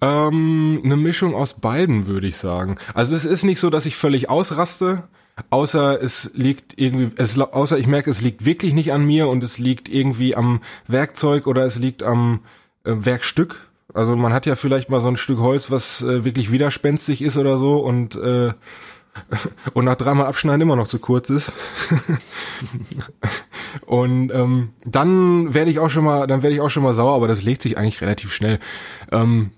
Ähm, eine Mischung aus beiden, würde ich sagen. Also es ist nicht so, dass ich völlig ausraste, außer es liegt irgendwie, es, außer ich merke, es liegt wirklich nicht an mir und es liegt irgendwie am Werkzeug oder es liegt am äh, Werkstück. Also man hat ja vielleicht mal so ein Stück Holz, was äh, wirklich widerspenstig ist oder so und äh, und nach dreimal Abschneiden immer noch zu kurz ist. und ähm, dann werde ich auch schon mal, dann werde ich auch schon mal sauer, aber das legt sich eigentlich relativ schnell. Ähm,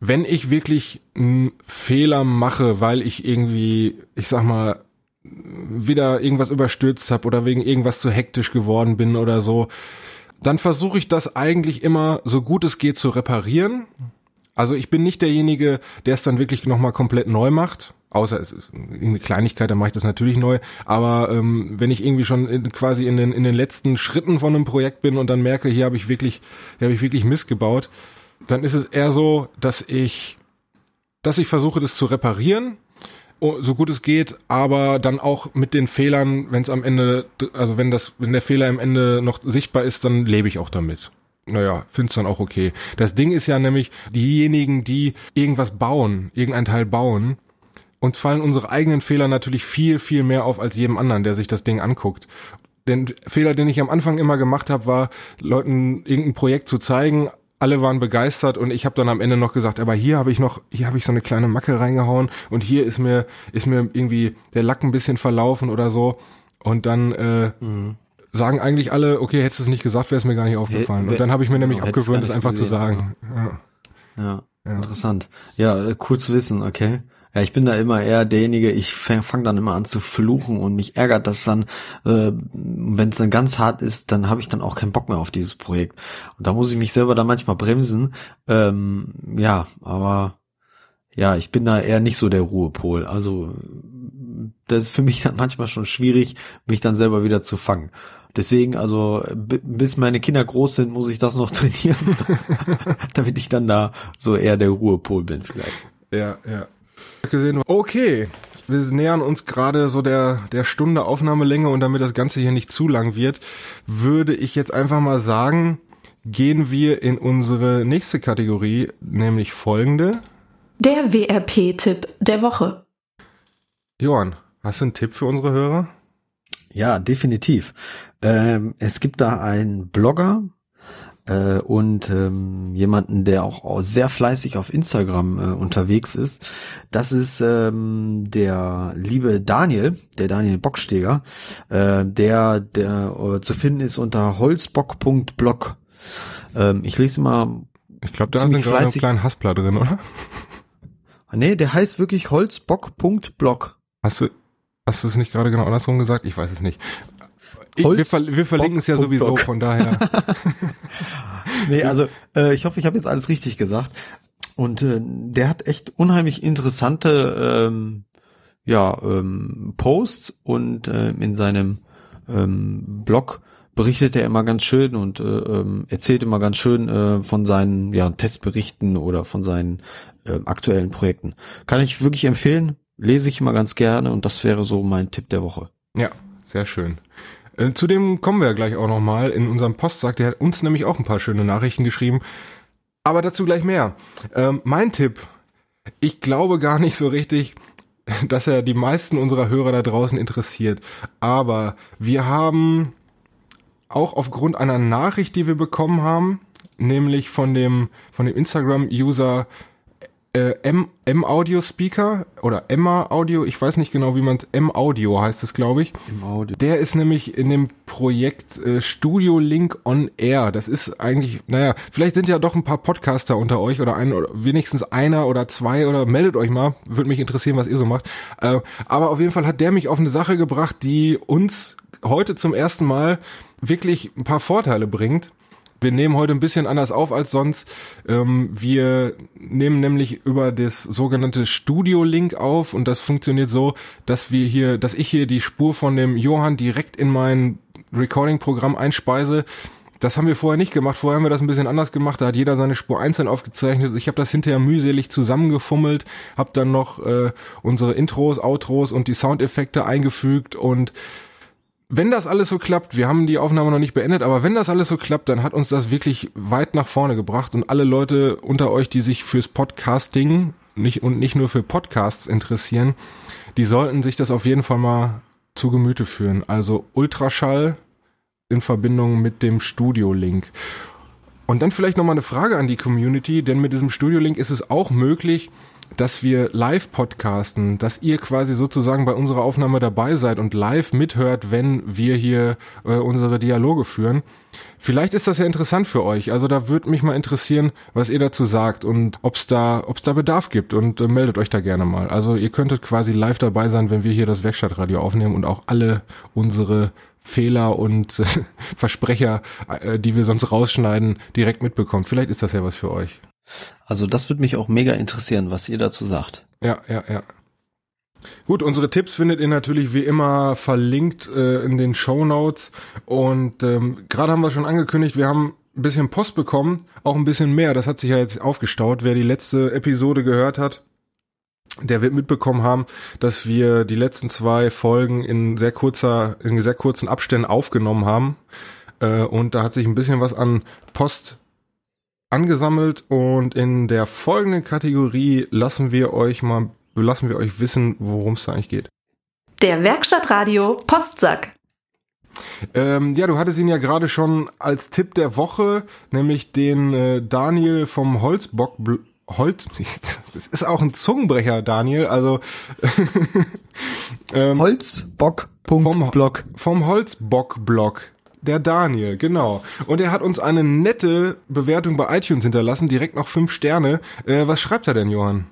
wenn ich wirklich einen Fehler mache, weil ich irgendwie, ich sag mal, wieder irgendwas überstürzt habe oder wegen irgendwas zu hektisch geworden bin oder so, dann versuche ich das eigentlich immer so gut es geht zu reparieren. Also ich bin nicht derjenige, der es dann wirklich nochmal komplett neu macht. Außer es ist eine Kleinigkeit, dann mache ich das natürlich neu. Aber ähm, wenn ich irgendwie schon in, quasi in den, in den letzten Schritten von einem Projekt bin und dann merke, hier habe ich wirklich, hier habe ich wirklich Mist gebaut, dann ist es eher so, dass ich, dass ich versuche, das zu reparieren, so gut es geht, aber dann auch mit den Fehlern, wenn es am Ende, also wenn das, wenn der Fehler am Ende noch sichtbar ist, dann lebe ich auch damit. Naja, find's dann auch okay. Das Ding ist ja nämlich, diejenigen, die irgendwas bauen, irgendein Teil bauen, uns fallen unsere eigenen Fehler natürlich viel, viel mehr auf als jedem anderen, der sich das Ding anguckt. Den Fehler, den ich am Anfang immer gemacht habe, war, Leuten irgendein Projekt zu zeigen, alle waren begeistert und ich habe dann am Ende noch gesagt, aber hier habe ich noch, hier habe ich so eine kleine Macke reingehauen und hier ist mir ist mir irgendwie der Lack ein bisschen verlaufen oder so und dann äh, sagen eigentlich alle, okay, hättest du es nicht gesagt, wäre es mir gar nicht aufgefallen. wer- Und dann habe ich mir nämlich hättest abgewöhnt, nicht einfach zu gesehen, sagen. Ja. Ja, Ja. interessant. Ja, äh, cool zu wissen, okay. Ja, ich bin da immer eher derjenige, ich fange fang dann immer an zu fluchen und mich ärgert das dann, äh, wenn es dann ganz hart ist, dann habe ich dann auch keinen Bock mehr auf dieses Projekt. Und da muss ich mich selber dann manchmal bremsen. Ähm, ja, aber ja, ich bin da eher nicht so der Ruhepol. Also das ist für mich dann manchmal schon schwierig, mich dann selber wieder zu fangen. Deswegen, also bis meine Kinder groß sind, muss ich das noch trainieren, damit ich dann da so eher der Ruhepol bin vielleicht. Ja, ja. Gesehen. Okay, wir nähern uns gerade so der der Stunde Aufnahmelänge und damit das Ganze hier nicht zu lang wird, würde ich jetzt einfach mal sagen, gehen wir in unsere nächste Kategorie, nämlich folgende. Der WRP-Tipp der Woche. Johann, hast du einen Tipp für unsere Hörer? Ja, definitiv. Ähm, es gibt da einen Blogger äh, und ähm, jemanden, der auch sehr fleißig auf Instagram äh, unterwegs ist. Das ist ähm, der liebe Daniel, der Daniel Bocksteger, äh, der, der äh, zu finden ist unter holzbock.blog. Ähm, ich lese mal Ich glaube, da sind gerade einen kleinen Haspler drin, oder? Nee, der heißt wirklich holzbock.blog. Hast du hast du es nicht gerade genau andersrum gesagt? Ich weiß es nicht. Ich, wir, ver wir verlinken es ja sowieso, von daher. Nee, also äh, ich hoffe, ich habe jetzt alles richtig gesagt. Und äh, der hat echt unheimlich interessante ähm, ja, ähm, Posts und äh, in seinem ähm, Blog berichtet er immer ganz schön und äh, ähm, erzählt immer ganz schön äh, von seinen ja, Testberichten oder von seinen äh, aktuellen Projekten. Kann ich wirklich empfehlen, lese ich immer ganz gerne und das wäre so mein Tipp der Woche. Ja, sehr schön. Äh, Zu dem kommen wir gleich auch nochmal in unserem Postsack. Der hat uns nämlich auch ein paar schöne Nachrichten geschrieben. Aber dazu gleich mehr. Ähm, mein Tipp. Ich glaube gar nicht so richtig, dass er die meisten unserer Hörer da draußen interessiert. Aber wir haben auch aufgrund einer Nachricht, die wir bekommen haben, nämlich von dem, von dem Instagram-User äh, M, M Audio Speaker oder Emma Audio, ich weiß nicht genau, wie man M Audio heißt es, glaube ich. Im Audio. Der ist nämlich in dem Projekt äh, Studio Link on Air. Das ist eigentlich, naja, vielleicht sind ja doch ein paar Podcaster unter euch oder ein oder wenigstens einer oder zwei oder meldet euch mal. Würde mich interessieren, was ihr so macht. Äh, aber auf jeden Fall hat der mich auf eine Sache gebracht, die uns heute zum ersten Mal wirklich ein paar Vorteile bringt. Wir nehmen heute ein bisschen anders auf als sonst. Ähm, wir nehmen nämlich über das sogenannte Studio-Link auf und das funktioniert so, dass wir hier, dass ich hier die Spur von dem Johann direkt in mein Recording-Programm einspeise. Das haben wir vorher nicht gemacht. Vorher haben wir das ein bisschen anders gemacht. Da hat jeder seine Spur einzeln aufgezeichnet. Ich habe das hinterher mühselig zusammengefummelt, habe dann noch äh, unsere Intros, Outros und die Soundeffekte eingefügt und wenn das alles so klappt, wir haben die Aufnahme noch nicht beendet, aber wenn das alles so klappt, dann hat uns das wirklich weit nach vorne gebracht und alle Leute unter euch, die sich fürs Podcasting nicht und nicht nur für Podcasts interessieren, die sollten sich das auf jeden Fall mal zu Gemüte führen. Also Ultraschall in Verbindung mit dem Studio-Link. Und dann vielleicht nochmal eine Frage an die Community, denn mit diesem Studio-Link ist es auch möglich, dass wir live podcasten, dass ihr quasi sozusagen bei unserer Aufnahme dabei seid und live mithört, wenn wir hier äh, unsere Dialoge führen. Vielleicht ist das ja interessant für euch. Also da würde mich mal interessieren, was ihr dazu sagt und ob es da, ob's da Bedarf gibt und äh, meldet euch da gerne mal. Also ihr könntet quasi live dabei sein, wenn wir hier das Werkstattradio aufnehmen und auch alle unsere Fehler und äh, Versprecher, äh, die wir sonst rausschneiden, direkt mitbekommen. Vielleicht ist das ja was für euch. Also das würde mich auch mega interessieren, was ihr dazu sagt. Ja, ja, ja. Gut, unsere Tipps findet ihr natürlich wie immer verlinkt äh, in den Show Notes. Und ähm, gerade haben wir schon angekündigt, wir haben ein bisschen Post bekommen, auch ein bisschen mehr. Das hat sich ja jetzt aufgestaut. Wer die letzte Episode gehört hat, der wird mitbekommen haben, dass wir die letzten zwei Folgen in sehr kurzer, in sehr kurzen Abständen aufgenommen haben. Äh, und da hat sich ein bisschen was an Post angesammelt und in der folgenden Kategorie lassen wir euch mal, lassen wir euch wissen, worum es da eigentlich geht. Der Werkstattradio Postsack. Ähm, ja, du hattest ihn ja gerade schon als Tipp der Woche, nämlich den äh, Daniel vom Holzbock Holz, das ist auch ein Zungenbrecher, Daniel, also ähm, Holzbock.blog. Vom, vom Holzbock-Blog. Der Daniel, genau. Und er hat uns eine nette Bewertung bei iTunes hinterlassen, direkt noch fünf Sterne. Äh, was schreibt er denn, Johann?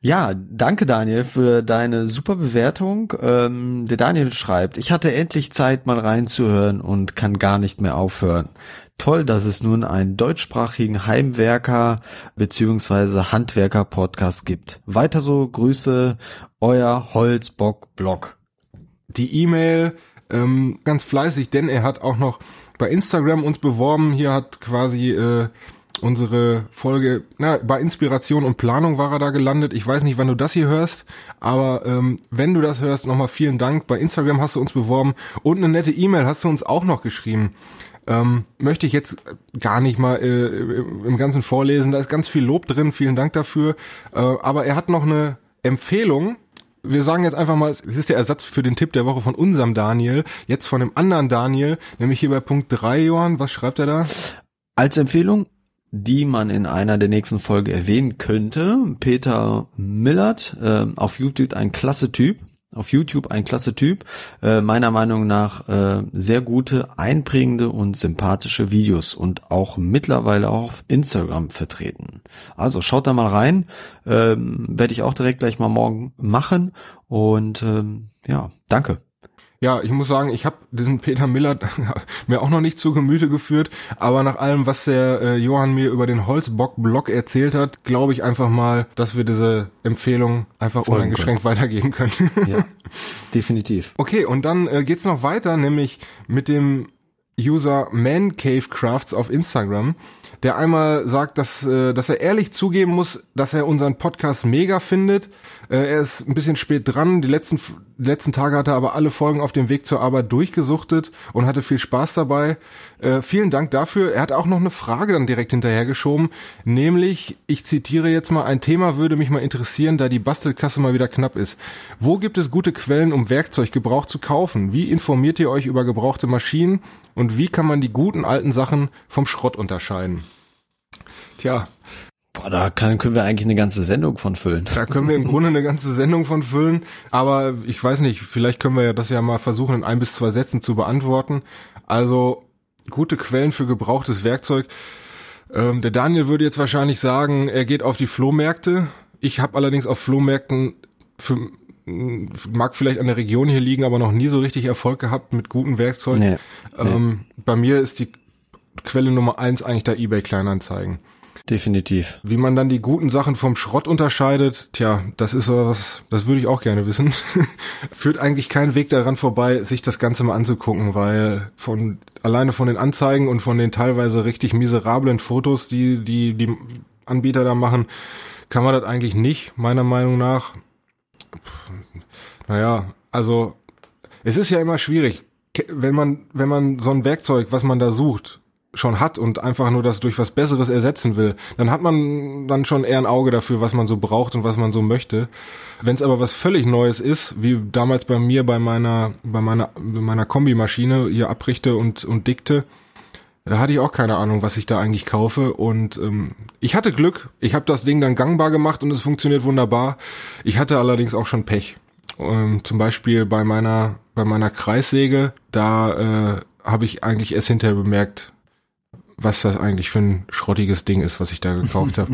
Ja, danke Daniel für deine super Bewertung. Ähm, der Daniel schreibt, ich hatte endlich Zeit, mal reinzuhören und kann gar nicht mehr aufhören. Toll, dass es nun einen deutschsprachigen Heimwerker beziehungsweise Handwerker-Podcast gibt. Weiter so, Grüße, euer Holzbock-Blog. Die E-Mail ähm, ganz fleißig, denn er hat auch noch bei Instagram uns beworben. Hier hat quasi äh, unsere Folge, na, bei Inspiration und Planung war er da gelandet. Ich weiß nicht, wann du das hier hörst, aber ähm, wenn du das hörst, nochmal vielen Dank. Bei Instagram hast du uns beworben und eine nette E-Mail hast du uns auch noch geschrieben. Ähm, möchte ich jetzt gar nicht mal äh, im Ganzen vorlesen. Da ist ganz viel Lob drin. Vielen Dank dafür. Äh, aber er hat noch eine Empfehlung wir sagen jetzt einfach mal, es ist der Ersatz für den Tipp der Woche von unserem Daniel, jetzt von dem anderen Daniel, nämlich hier bei Punkt 3, Johann, was schreibt er da? Als Empfehlung, die man in einer der nächsten Folge erwähnen könnte, Peter Millert, äh, auf YouTube ein klasse Typ, auf YouTube ein klasse Typ, äh, meiner Meinung nach äh, sehr gute, einprägende und sympathische Videos und auch mittlerweile auch auf Instagram vertreten. Also schaut da mal rein, ähm, werde ich auch direkt gleich mal morgen machen und ähm, ja, danke. Ja, ich muss sagen, ich habe diesen Peter Miller mir auch noch nicht zu Gemüte geführt, aber nach allem, was der äh, Johann mir über den Holzbock-Blog erzählt hat, glaube ich einfach mal, dass wir diese Empfehlung einfach Folgen uneingeschränkt können. weitergeben können. ja, definitiv. Okay, und dann äh, geht's noch weiter, nämlich mit dem User ManCaveCrafts auf Instagram der einmal sagt, dass, äh, dass er ehrlich zugeben muss, dass er unseren Podcast mega findet. Äh, er ist ein bisschen spät dran. Die letzten, die letzten Tage hat er aber alle Folgen auf dem Weg zur Arbeit durchgesuchtet und hatte viel Spaß dabei. Äh, vielen Dank dafür. Er hat auch noch eine Frage dann direkt hinterhergeschoben, nämlich, ich zitiere jetzt mal, ein Thema würde mich mal interessieren, da die Bastelkasse mal wieder knapp ist. Wo gibt es gute Quellen, um Werkzeug gebraucht zu kaufen? Wie informiert ihr euch über gebrauchte Maschinen? Und wie kann man die guten alten Sachen vom Schrott unterscheiden? Tja. Boah, da kann, können wir eigentlich eine ganze Sendung von füllen. Da können wir im Grunde eine ganze Sendung von füllen. Aber ich weiß nicht, vielleicht können wir ja das ja mal versuchen, in ein bis zwei Sätzen zu beantworten. Also, gute Quellen für gebrauchtes Werkzeug. Ähm, der Daniel würde jetzt wahrscheinlich sagen, er geht auf die Flohmärkte. Ich habe allerdings auf Flohmärkten für, mag vielleicht an der Region hier liegen, aber noch nie so richtig Erfolg gehabt mit gutem Werkzeug. Nee, ähm, nee. Bei mir ist die Quelle Nummer eins eigentlich da eBay Kleinanzeigen. Definitiv. Wie man dann die guten Sachen vom Schrott unterscheidet, tja, das ist was, das würde ich auch gerne wissen. Führt eigentlich kein Weg daran vorbei, sich das Ganze mal anzugucken, weil von alleine von den Anzeigen und von den teilweise richtig miserablen Fotos, die die die Anbieter da machen, kann man das eigentlich nicht, meiner Meinung nach. Naja, also es ist ja immer schwierig, wenn man wenn man so ein Werkzeug, was man da sucht, schon hat und einfach nur das durch was Besseres ersetzen will, dann hat man dann schon eher ein Auge dafür, was man so braucht und was man so möchte. Wenn es aber was völlig Neues ist, wie damals bei mir bei meiner bei meiner bei meiner Kombimaschine hier abrichte und und dikte, da hatte ich auch keine Ahnung, was ich da eigentlich kaufe und ähm, ich hatte Glück. Ich habe das Ding dann gangbar gemacht und es funktioniert wunderbar. Ich hatte allerdings auch schon Pech. Ähm, zum Beispiel bei meiner bei meiner Kreissäge, da äh, habe ich eigentlich erst hinterher bemerkt, was das eigentlich für ein schrottiges Ding ist, was ich da gekauft habe.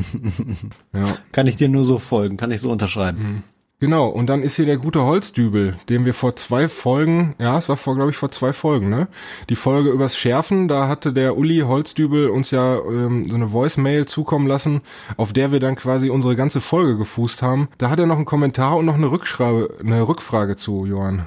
ja. Kann ich dir nur so folgen, kann ich so unterschreiben. Mhm. Genau, und dann ist hier der gute Holzdübel, den wir vor zwei Folgen, ja, es war vor, glaube ich, vor zwei Folgen, ne? Die Folge übers Schärfen, da hatte der Uli Holzdübel uns ja ähm, so eine Voicemail zukommen lassen, auf der wir dann quasi unsere ganze Folge gefußt haben. Da hat er noch einen Kommentar und noch eine Rückschreibe, eine Rückfrage zu, Johann.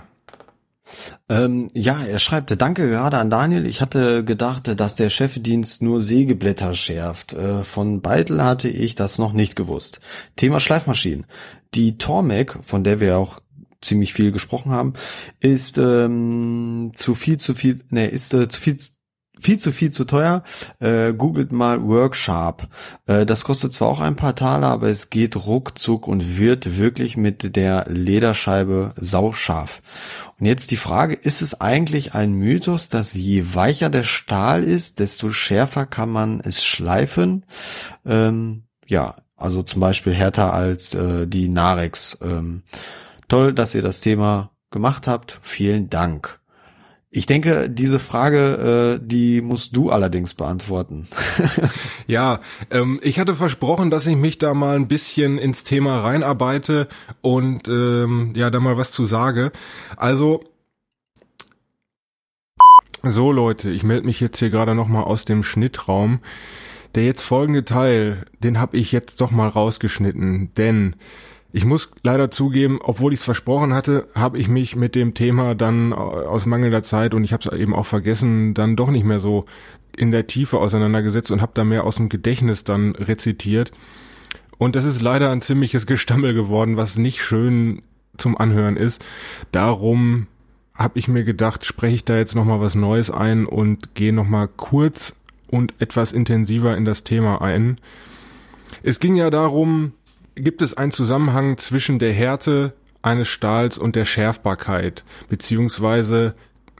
Ähm, ja, er schreibt, danke gerade an Daniel. Ich hatte gedacht, dass der Chefdienst nur Sägeblätter schärft. Äh, von Beitel hatte ich das noch nicht gewusst. Thema Schleifmaschinen. Die Tormec, von der wir auch ziemlich viel gesprochen haben, ist ähm, zu viel, zu viel, ne, ist äh, zu viel viel zu viel zu teuer. Äh, googelt mal Worksharp. Äh, das kostet zwar auch ein paar Taler, aber es geht ruckzuck und wird wirklich mit der Lederscheibe sauscharf. Und jetzt die Frage, ist es eigentlich ein Mythos, dass je weicher der Stahl ist, desto schärfer kann man es schleifen? Ähm, ja, also zum Beispiel härter als äh, die Narex. Ähm, toll, dass ihr das Thema gemacht habt. Vielen Dank. Ich denke, diese Frage, äh, die musst du allerdings beantworten. ja, ähm, ich hatte versprochen, dass ich mich da mal ein bisschen ins Thema reinarbeite und ähm, ja, da mal was zu sage. Also, so Leute, ich melde mich jetzt hier gerade nochmal aus dem Schnittraum. Der jetzt folgende Teil, den habe ich jetzt doch mal rausgeschnitten, denn ich muss leider zugeben, obwohl ich es versprochen hatte, habe ich mich mit dem Thema dann aus mangelnder Zeit und ich habe es eben auch vergessen, dann doch nicht mehr so in der Tiefe auseinandergesetzt und habe da mehr aus dem Gedächtnis dann rezitiert. Und das ist leider ein ziemliches Gestammel geworden, was nicht schön zum Anhören ist. Darum habe ich mir gedacht, spreche ich da jetzt noch mal was Neues ein und gehe noch mal kurz und etwas intensiver in das Thema ein. Es ging ja darum, gibt es einen Zusammenhang zwischen der Härte eines Stahls und der Schärfbarkeit, beziehungsweise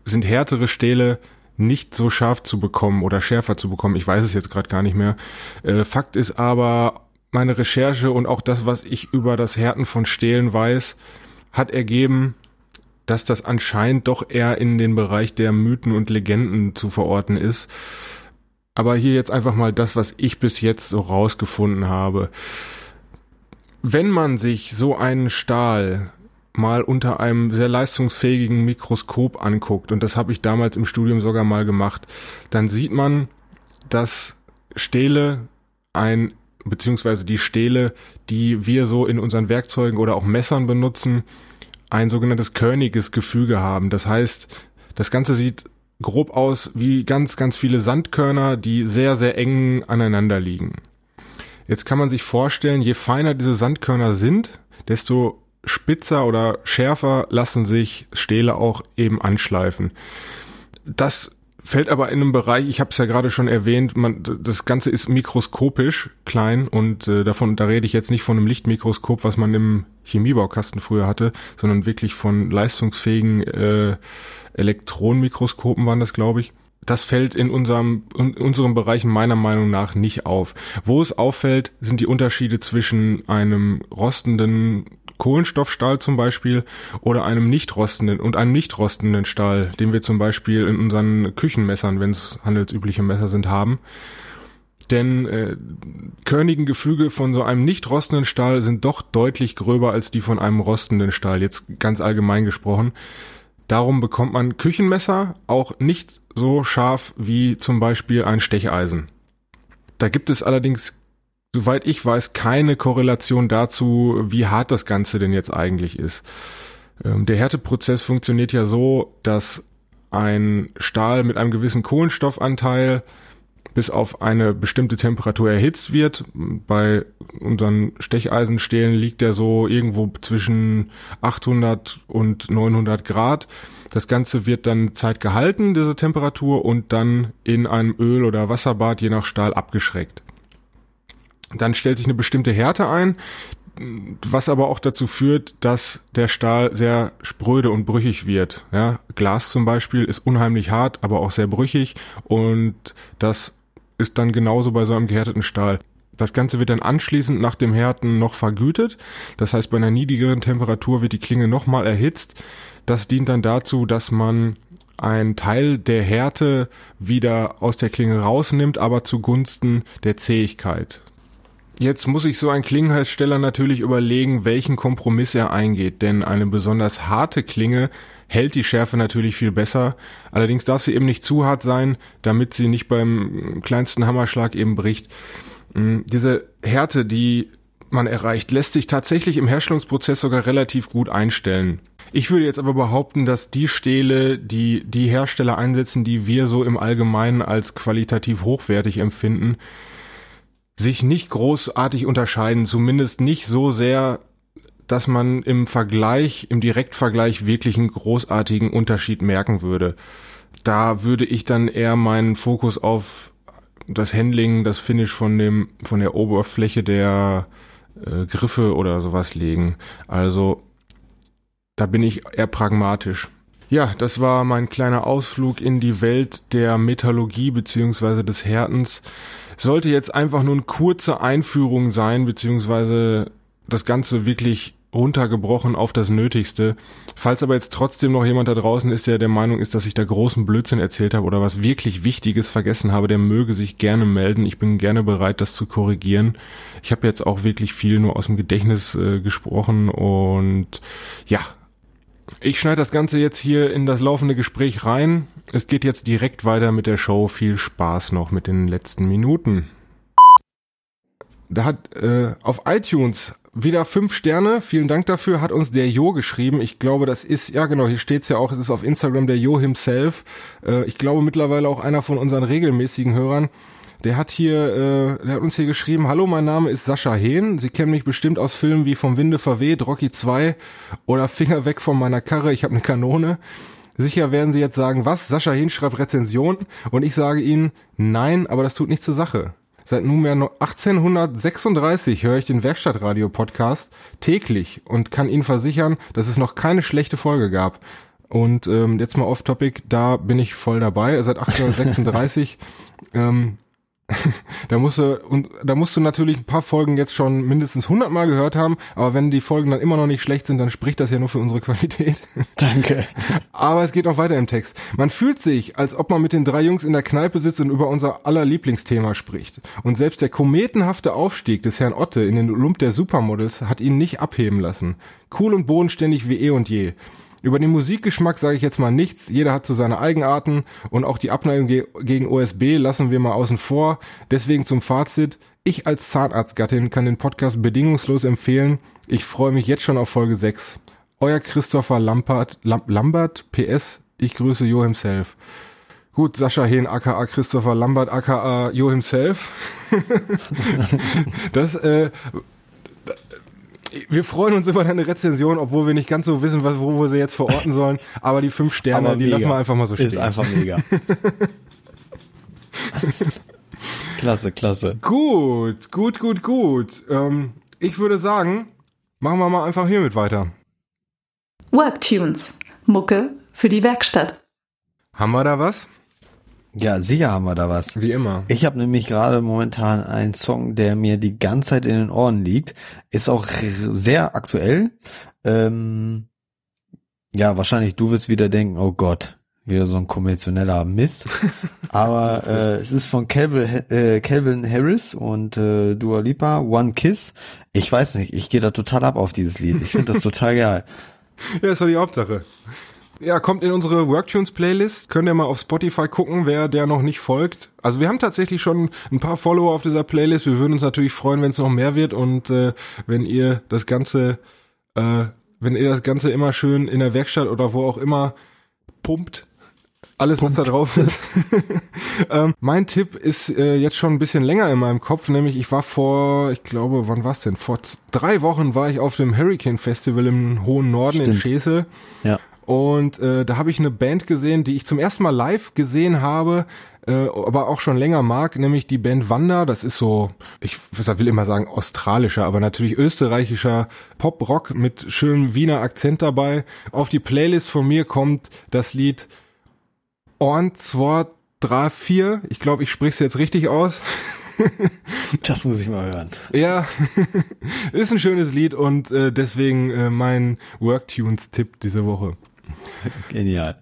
sind härtere Stähle nicht so scharf zu bekommen oder schärfer zu bekommen. Ich weiß es jetzt gerade gar nicht mehr. Äh, Fakt ist aber, meine Recherche und auch das, was ich über das Härten von Stählen weiß, hat ergeben, dass das anscheinend doch eher in den Bereich der Mythen und Legenden zu verorten ist. Aber hier jetzt einfach mal das, was ich bis jetzt so rausgefunden habe. Wenn man sich so einen Stahl mal unter einem sehr leistungsfähigen Mikroskop anguckt, und das habe ich damals im Studium sogar mal gemacht, dann sieht man, dass Stähle ein beziehungsweise die Stähle, die wir so in unseren Werkzeugen oder auch Messern benutzen, ein sogenanntes körniges Gefüge haben. Das heißt, das Ganze sieht grob aus wie ganz, ganz viele Sandkörner, die sehr, sehr eng aneinander liegen. Jetzt kann man sich vorstellen, je feiner diese Sandkörner sind, desto spitzer oder schärfer lassen sich Stähle auch eben anschleifen. Das fällt aber in einem Bereich, ich habe es ja gerade schon erwähnt, man, das Ganze ist mikroskopisch klein und äh, davon, da rede ich jetzt nicht von einem Lichtmikroskop, was man im Chemiebaukasten früher hatte, sondern wirklich von leistungsfähigen äh, Elektronenmikroskopen waren das, glaube ich das fällt in unserem, in unserem Bereich meiner Meinung nach nicht auf. Wo es auffällt, sind die Unterschiede zwischen einem rostenden Kohlenstoffstahl zum Beispiel oder einem nicht rostenden und einem nicht rostenden Stahl, den wir zum Beispiel in unseren Küchenmessern, wenn es handelsübliche Messer sind, haben. Denn äh, körnigen Gefüge von so einem nicht rostenden Stahl sind doch deutlich gröber als die von einem rostenden Stahl, jetzt ganz allgemein gesprochen. Darum bekommt man Küchenmesser auch nicht so scharf wie zum Beispiel ein Stecheisen. Da gibt es allerdings, soweit ich weiß, keine Korrelation dazu, wie hart das Ganze denn jetzt eigentlich ist. Ähm, der Härteprozess funktioniert ja so, dass ein Stahl mit einem gewissen Kohlenstoffanteil bis auf eine bestimmte Temperatur erhitzt wird. Bei unseren Stecheisenstählen liegt der so irgendwo zwischen 800 und 900 Grad. Das Ganze wird dann Zeit gehalten, diese Temperatur, und dann in einem Öl- oder Wasserbad je nach Stahl abgeschreckt. Dann stellt sich eine bestimmte Härte ein, was aber auch dazu führt, dass der Stahl sehr spröde und brüchig wird. Ja, Glas zum Beispiel ist unheimlich hart, aber auch sehr brüchig und das ist dann genauso bei so einem gehärteten Stahl. Das Ganze wird dann anschließend nach dem Härten noch vergütet. Das heißt, bei einer niedrigeren Temperatur wird die Klinge nochmal erhitzt. Das dient dann dazu, dass man einen Teil der Härte wieder aus der Klinge rausnimmt, aber zugunsten der Zähigkeit. Jetzt muss sich so ein Klingenhersteller natürlich überlegen, welchen Kompromiss er eingeht, denn eine besonders harte Klinge hält die Schärfe natürlich viel besser. Allerdings darf sie eben nicht zu hart sein, damit sie nicht beim kleinsten Hammerschlag eben bricht. Mm, diese Härte, die man erreicht, lässt sich tatsächlich im Herstellungsprozess sogar relativ gut einstellen. Ich würde jetzt aber behaupten, dass die Stähle, die die Hersteller einsetzen, die wir so im Allgemeinen als qualitativ hochwertig empfinden, sich nicht großartig unterscheiden, zumindest nicht so sehr, dass man im Vergleich, im Direktvergleich wirklich einen großartigen Unterschied merken würde. Da würde ich dann eher meinen Fokus auf das Handling, das Finish von dem, von der Oberfläche der äh, Griffe oder sowas legen. Also da bin ich eher pragmatisch. Ja, das war mein kleiner Ausflug in die Welt der Metallurgie beziehungsweise des Härtens. Sollte jetzt einfach nur eine kurze Einführung sein, beziehungsweise das Ganze wirklich runtergebrochen auf das Nötigste. Falls aber jetzt trotzdem noch jemand da draußen ist, der der Meinung ist, dass ich da großen Blödsinn erzählt habe oder was wirklich Wichtiges vergessen habe, der möge sich gerne melden. Ich bin gerne bereit, das zu korrigieren. Ich habe jetzt auch wirklich viel nur aus dem Gedächtnis äh, gesprochen und ja, ich schneide das Ganze jetzt hier in das laufende Gespräch rein. Es geht jetzt direkt weiter mit der Show. Viel Spaß noch mit den letzten Minuten. Da hat äh, auf iTunes wieder fünf Sterne. Vielen Dank dafür. Hat uns der Jo geschrieben. Ich glaube, das ist, ja genau, hier steht's ja auch, es ist auf Instagram der Jo himself. Äh, ich glaube mittlerweile auch einer von unseren regelmäßigen Hörern. Der hat hier, äh, der hat uns hier geschrieben, hallo, mein Name ist Sascha Hehn. Sie kennen mich bestimmt aus Filmen wie Vom Winde verweht, Rocky 2 oder Finger weg von meiner Karre, ich habe eine Kanone. Sicher werden Sie jetzt sagen, was? Sascha Hehn schreibt Rezension und ich sage Ihnen, nein, aber das tut nichts zur Sache. Seit nunmehr 1836 höre ich den Werkstattradio-Podcast täglich und kann Ihnen versichern, dass es noch keine schlechte Folge gab. Und ähm, jetzt mal off-topic, da bin ich voll dabei. Seit 1836 ähm, da musst du, und da musst du natürlich ein paar Folgen jetzt schon mindestens 100 Mal gehört haben, aber wenn die Folgen dann immer noch nicht schlecht sind, dann spricht das ja nur für unsere Qualität. Danke. Aber es geht noch weiter im Text. Man fühlt sich, als ob man mit den drei Jungs in der Kneipe sitzt und über unser aller Lieblingsthema spricht. Und selbst der kometenhafte Aufstieg des Herrn Otte in den Olymp der Supermodels hat ihn nicht abheben lassen. Cool und bodenständig wie eh und je. Über den Musikgeschmack sage ich jetzt mal nichts. Jeder hat so seine Eigenarten und auch die Abneigung ge gegen OSB lassen wir mal außen vor. Deswegen zum Fazit. Ich als Zahnarztgattin kann den Podcast bedingungslos empfehlen. Ich freue mich jetzt schon auf Folge 6. Euer Christopher Lampert, Lam Lambert, PS, ich grüße Jo himself. Gut, Sascha Hehn, aka Christopher Lambert, aka Jo himself. das, äh, wir freuen uns über deine Rezension, obwohl wir nicht ganz so wissen, was, wo wir sie jetzt verorten sollen. Aber die fünf Sterne, die lassen wir einfach mal so stehen. Ist einfach mega. klasse, klasse. Gut, gut, gut, gut. Ähm, ich würde sagen, machen wir mal einfach hiermit weiter. Worktunes. Mucke für die Werkstatt. Haben wir da was? Ja, sicher haben wir da was. Wie immer. Ich habe nämlich gerade momentan einen Song, der mir die ganze Zeit in den Ohren liegt. Ist auch sehr aktuell. Ähm, ja, wahrscheinlich du wirst wieder denken, oh Gott, wieder so ein konventioneller Mist. Aber äh, es ist von Calvin, äh, Calvin Harris und äh, Dua Lipa, One Kiss. Ich weiß nicht, ich gehe da total ab auf dieses Lied. Ich finde das total geil. Ja, ist doch die Hauptsache. Ja, kommt in unsere Worktunes Playlist. Könnt ihr mal auf Spotify gucken, wer der noch nicht folgt. Also wir haben tatsächlich schon ein paar Follower auf dieser Playlist. Wir würden uns natürlich freuen, wenn es noch mehr wird und äh, wenn ihr das Ganze, äh, wenn ihr das Ganze immer schön in der Werkstatt oder wo auch immer pumpt. Alles, Punkt. was da drauf ist. ähm, mein Tipp ist äh, jetzt schon ein bisschen länger in meinem Kopf, nämlich ich war vor, ich glaube, wann war's denn? Vor drei Wochen war ich auf dem Hurricane Festival im hohen Norden Stimmt. in Schesel. Ja. Und äh, da habe ich eine Band gesehen, die ich zum ersten Mal live gesehen habe, äh, aber auch schon länger mag, nämlich die Band Wanda. Das ist so, ich will immer sagen australischer, aber natürlich österreichischer Pop-Rock mit schönem Wiener Akzent dabei. Auf die Playlist von mir kommt das Lied Orn 2, 3, 4. Ich glaube, ich spreche es jetzt richtig aus. das muss ich mal hören. Ja, ist ein schönes Lied und äh, deswegen äh, mein Worktunes-Tipp diese Woche. Genial.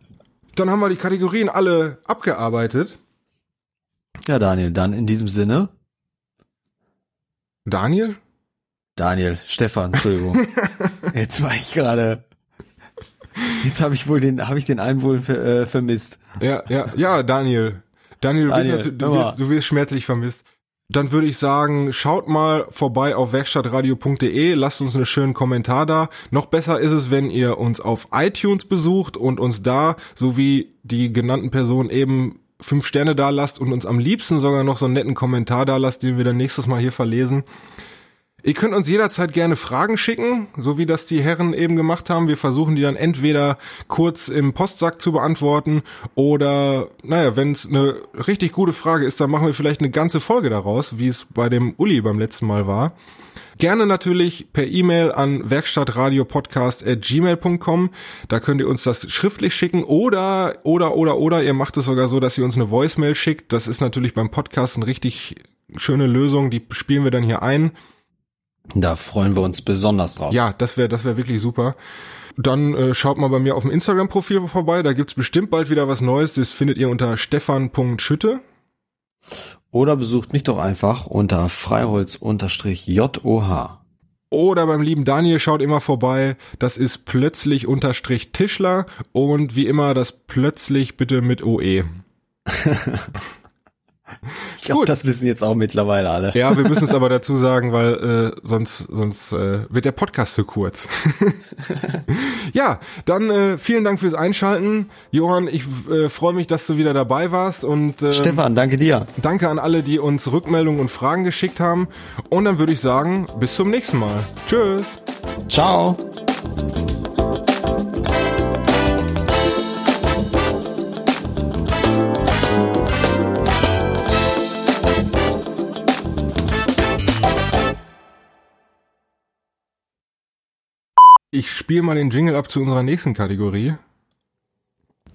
Dann haben wir die Kategorien alle abgearbeitet. Ja, Daniel, dann in diesem Sinne. Daniel? Daniel, Stefan, Entschuldigung. Jetzt war ich gerade. Jetzt habe ich wohl den, habe ich den einen wohl ver, äh, vermisst. Ja, ja, ja, Daniel. Daniel, Daniel du, wirst, du, wirst, du wirst schmerzlich vermisst dann würde ich sagen, schaut mal vorbei auf werkstattradio.de, lasst uns einen schönen Kommentar da. Noch besser ist es, wenn ihr uns auf iTunes besucht und uns da, so wie die genannten Personen eben fünf Sterne da lasst und uns am liebsten sogar noch so einen netten Kommentar da lasst, den wir dann nächstes Mal hier verlesen. Ihr könnt uns jederzeit gerne Fragen schicken, so wie das die Herren eben gemacht haben. Wir versuchen die dann entweder kurz im Postsack zu beantworten oder, naja, wenn es eine richtig gute Frage ist, dann machen wir vielleicht eine ganze Folge daraus, wie es bei dem Uli beim letzten Mal war. Gerne natürlich per E-Mail an werkstattradiopodcast.gmail.com. Da könnt ihr uns das schriftlich schicken oder, oder, oder, oder ihr macht es sogar so, dass ihr uns eine Voicemail schickt. Das ist natürlich beim Podcast eine richtig schöne Lösung. Die spielen wir dann hier ein. Da freuen wir uns besonders drauf. Ja, das wäre das wäre wirklich super. Dann äh, schaut mal bei mir auf dem Instagram-Profil vorbei, da gibt's bestimmt bald wieder was Neues. Das findet ihr unter stefan.schütte. Oder besucht mich doch einfach unter freiholz-joh. Oder beim lieben Daniel schaut immer vorbei. Das ist plötzlich unterstrich Tischler und wie immer das plötzlich bitte mit OE. Ich glaube, das wissen jetzt auch mittlerweile alle. Ja, wir müssen es aber dazu sagen, weil äh, sonst sonst äh, wird der Podcast zu kurz. ja, dann äh, vielen Dank fürs Einschalten, Johann. Ich äh, freue mich, dass du wieder dabei warst und äh, Stefan, danke dir. Danke an alle, die uns Rückmeldungen und Fragen geschickt haben. Und dann würde ich sagen, bis zum nächsten Mal. Tschüss. Ciao. Ich spiele mal den Jingle ab zu unserer nächsten Kategorie.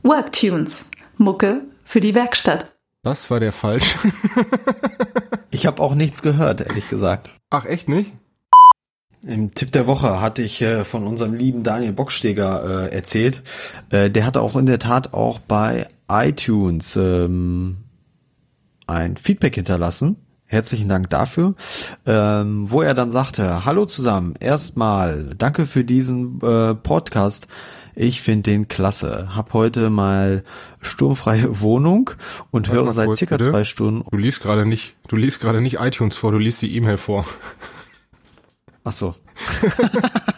Worktunes. Mucke für die Werkstatt. Das war der falsch. ich habe auch nichts gehört, ehrlich gesagt. Ach, echt nicht? Im Tipp der Woche hatte ich äh, von unserem lieben Daniel Bocksteger äh, erzählt. Äh, der hatte auch in der Tat auch bei iTunes ähm, ein Feedback hinterlassen. Herzlichen Dank dafür. Ähm, wo er dann sagte, hallo zusammen, erstmal danke für diesen äh, Podcast. Ich finde den klasse. Hab heute mal sturmfreie Wohnung und Warte höre seit circa bitte. zwei Stunden. Du liest gerade nicht, du liest gerade nicht iTunes vor, du liest die E-Mail vor. Ach so.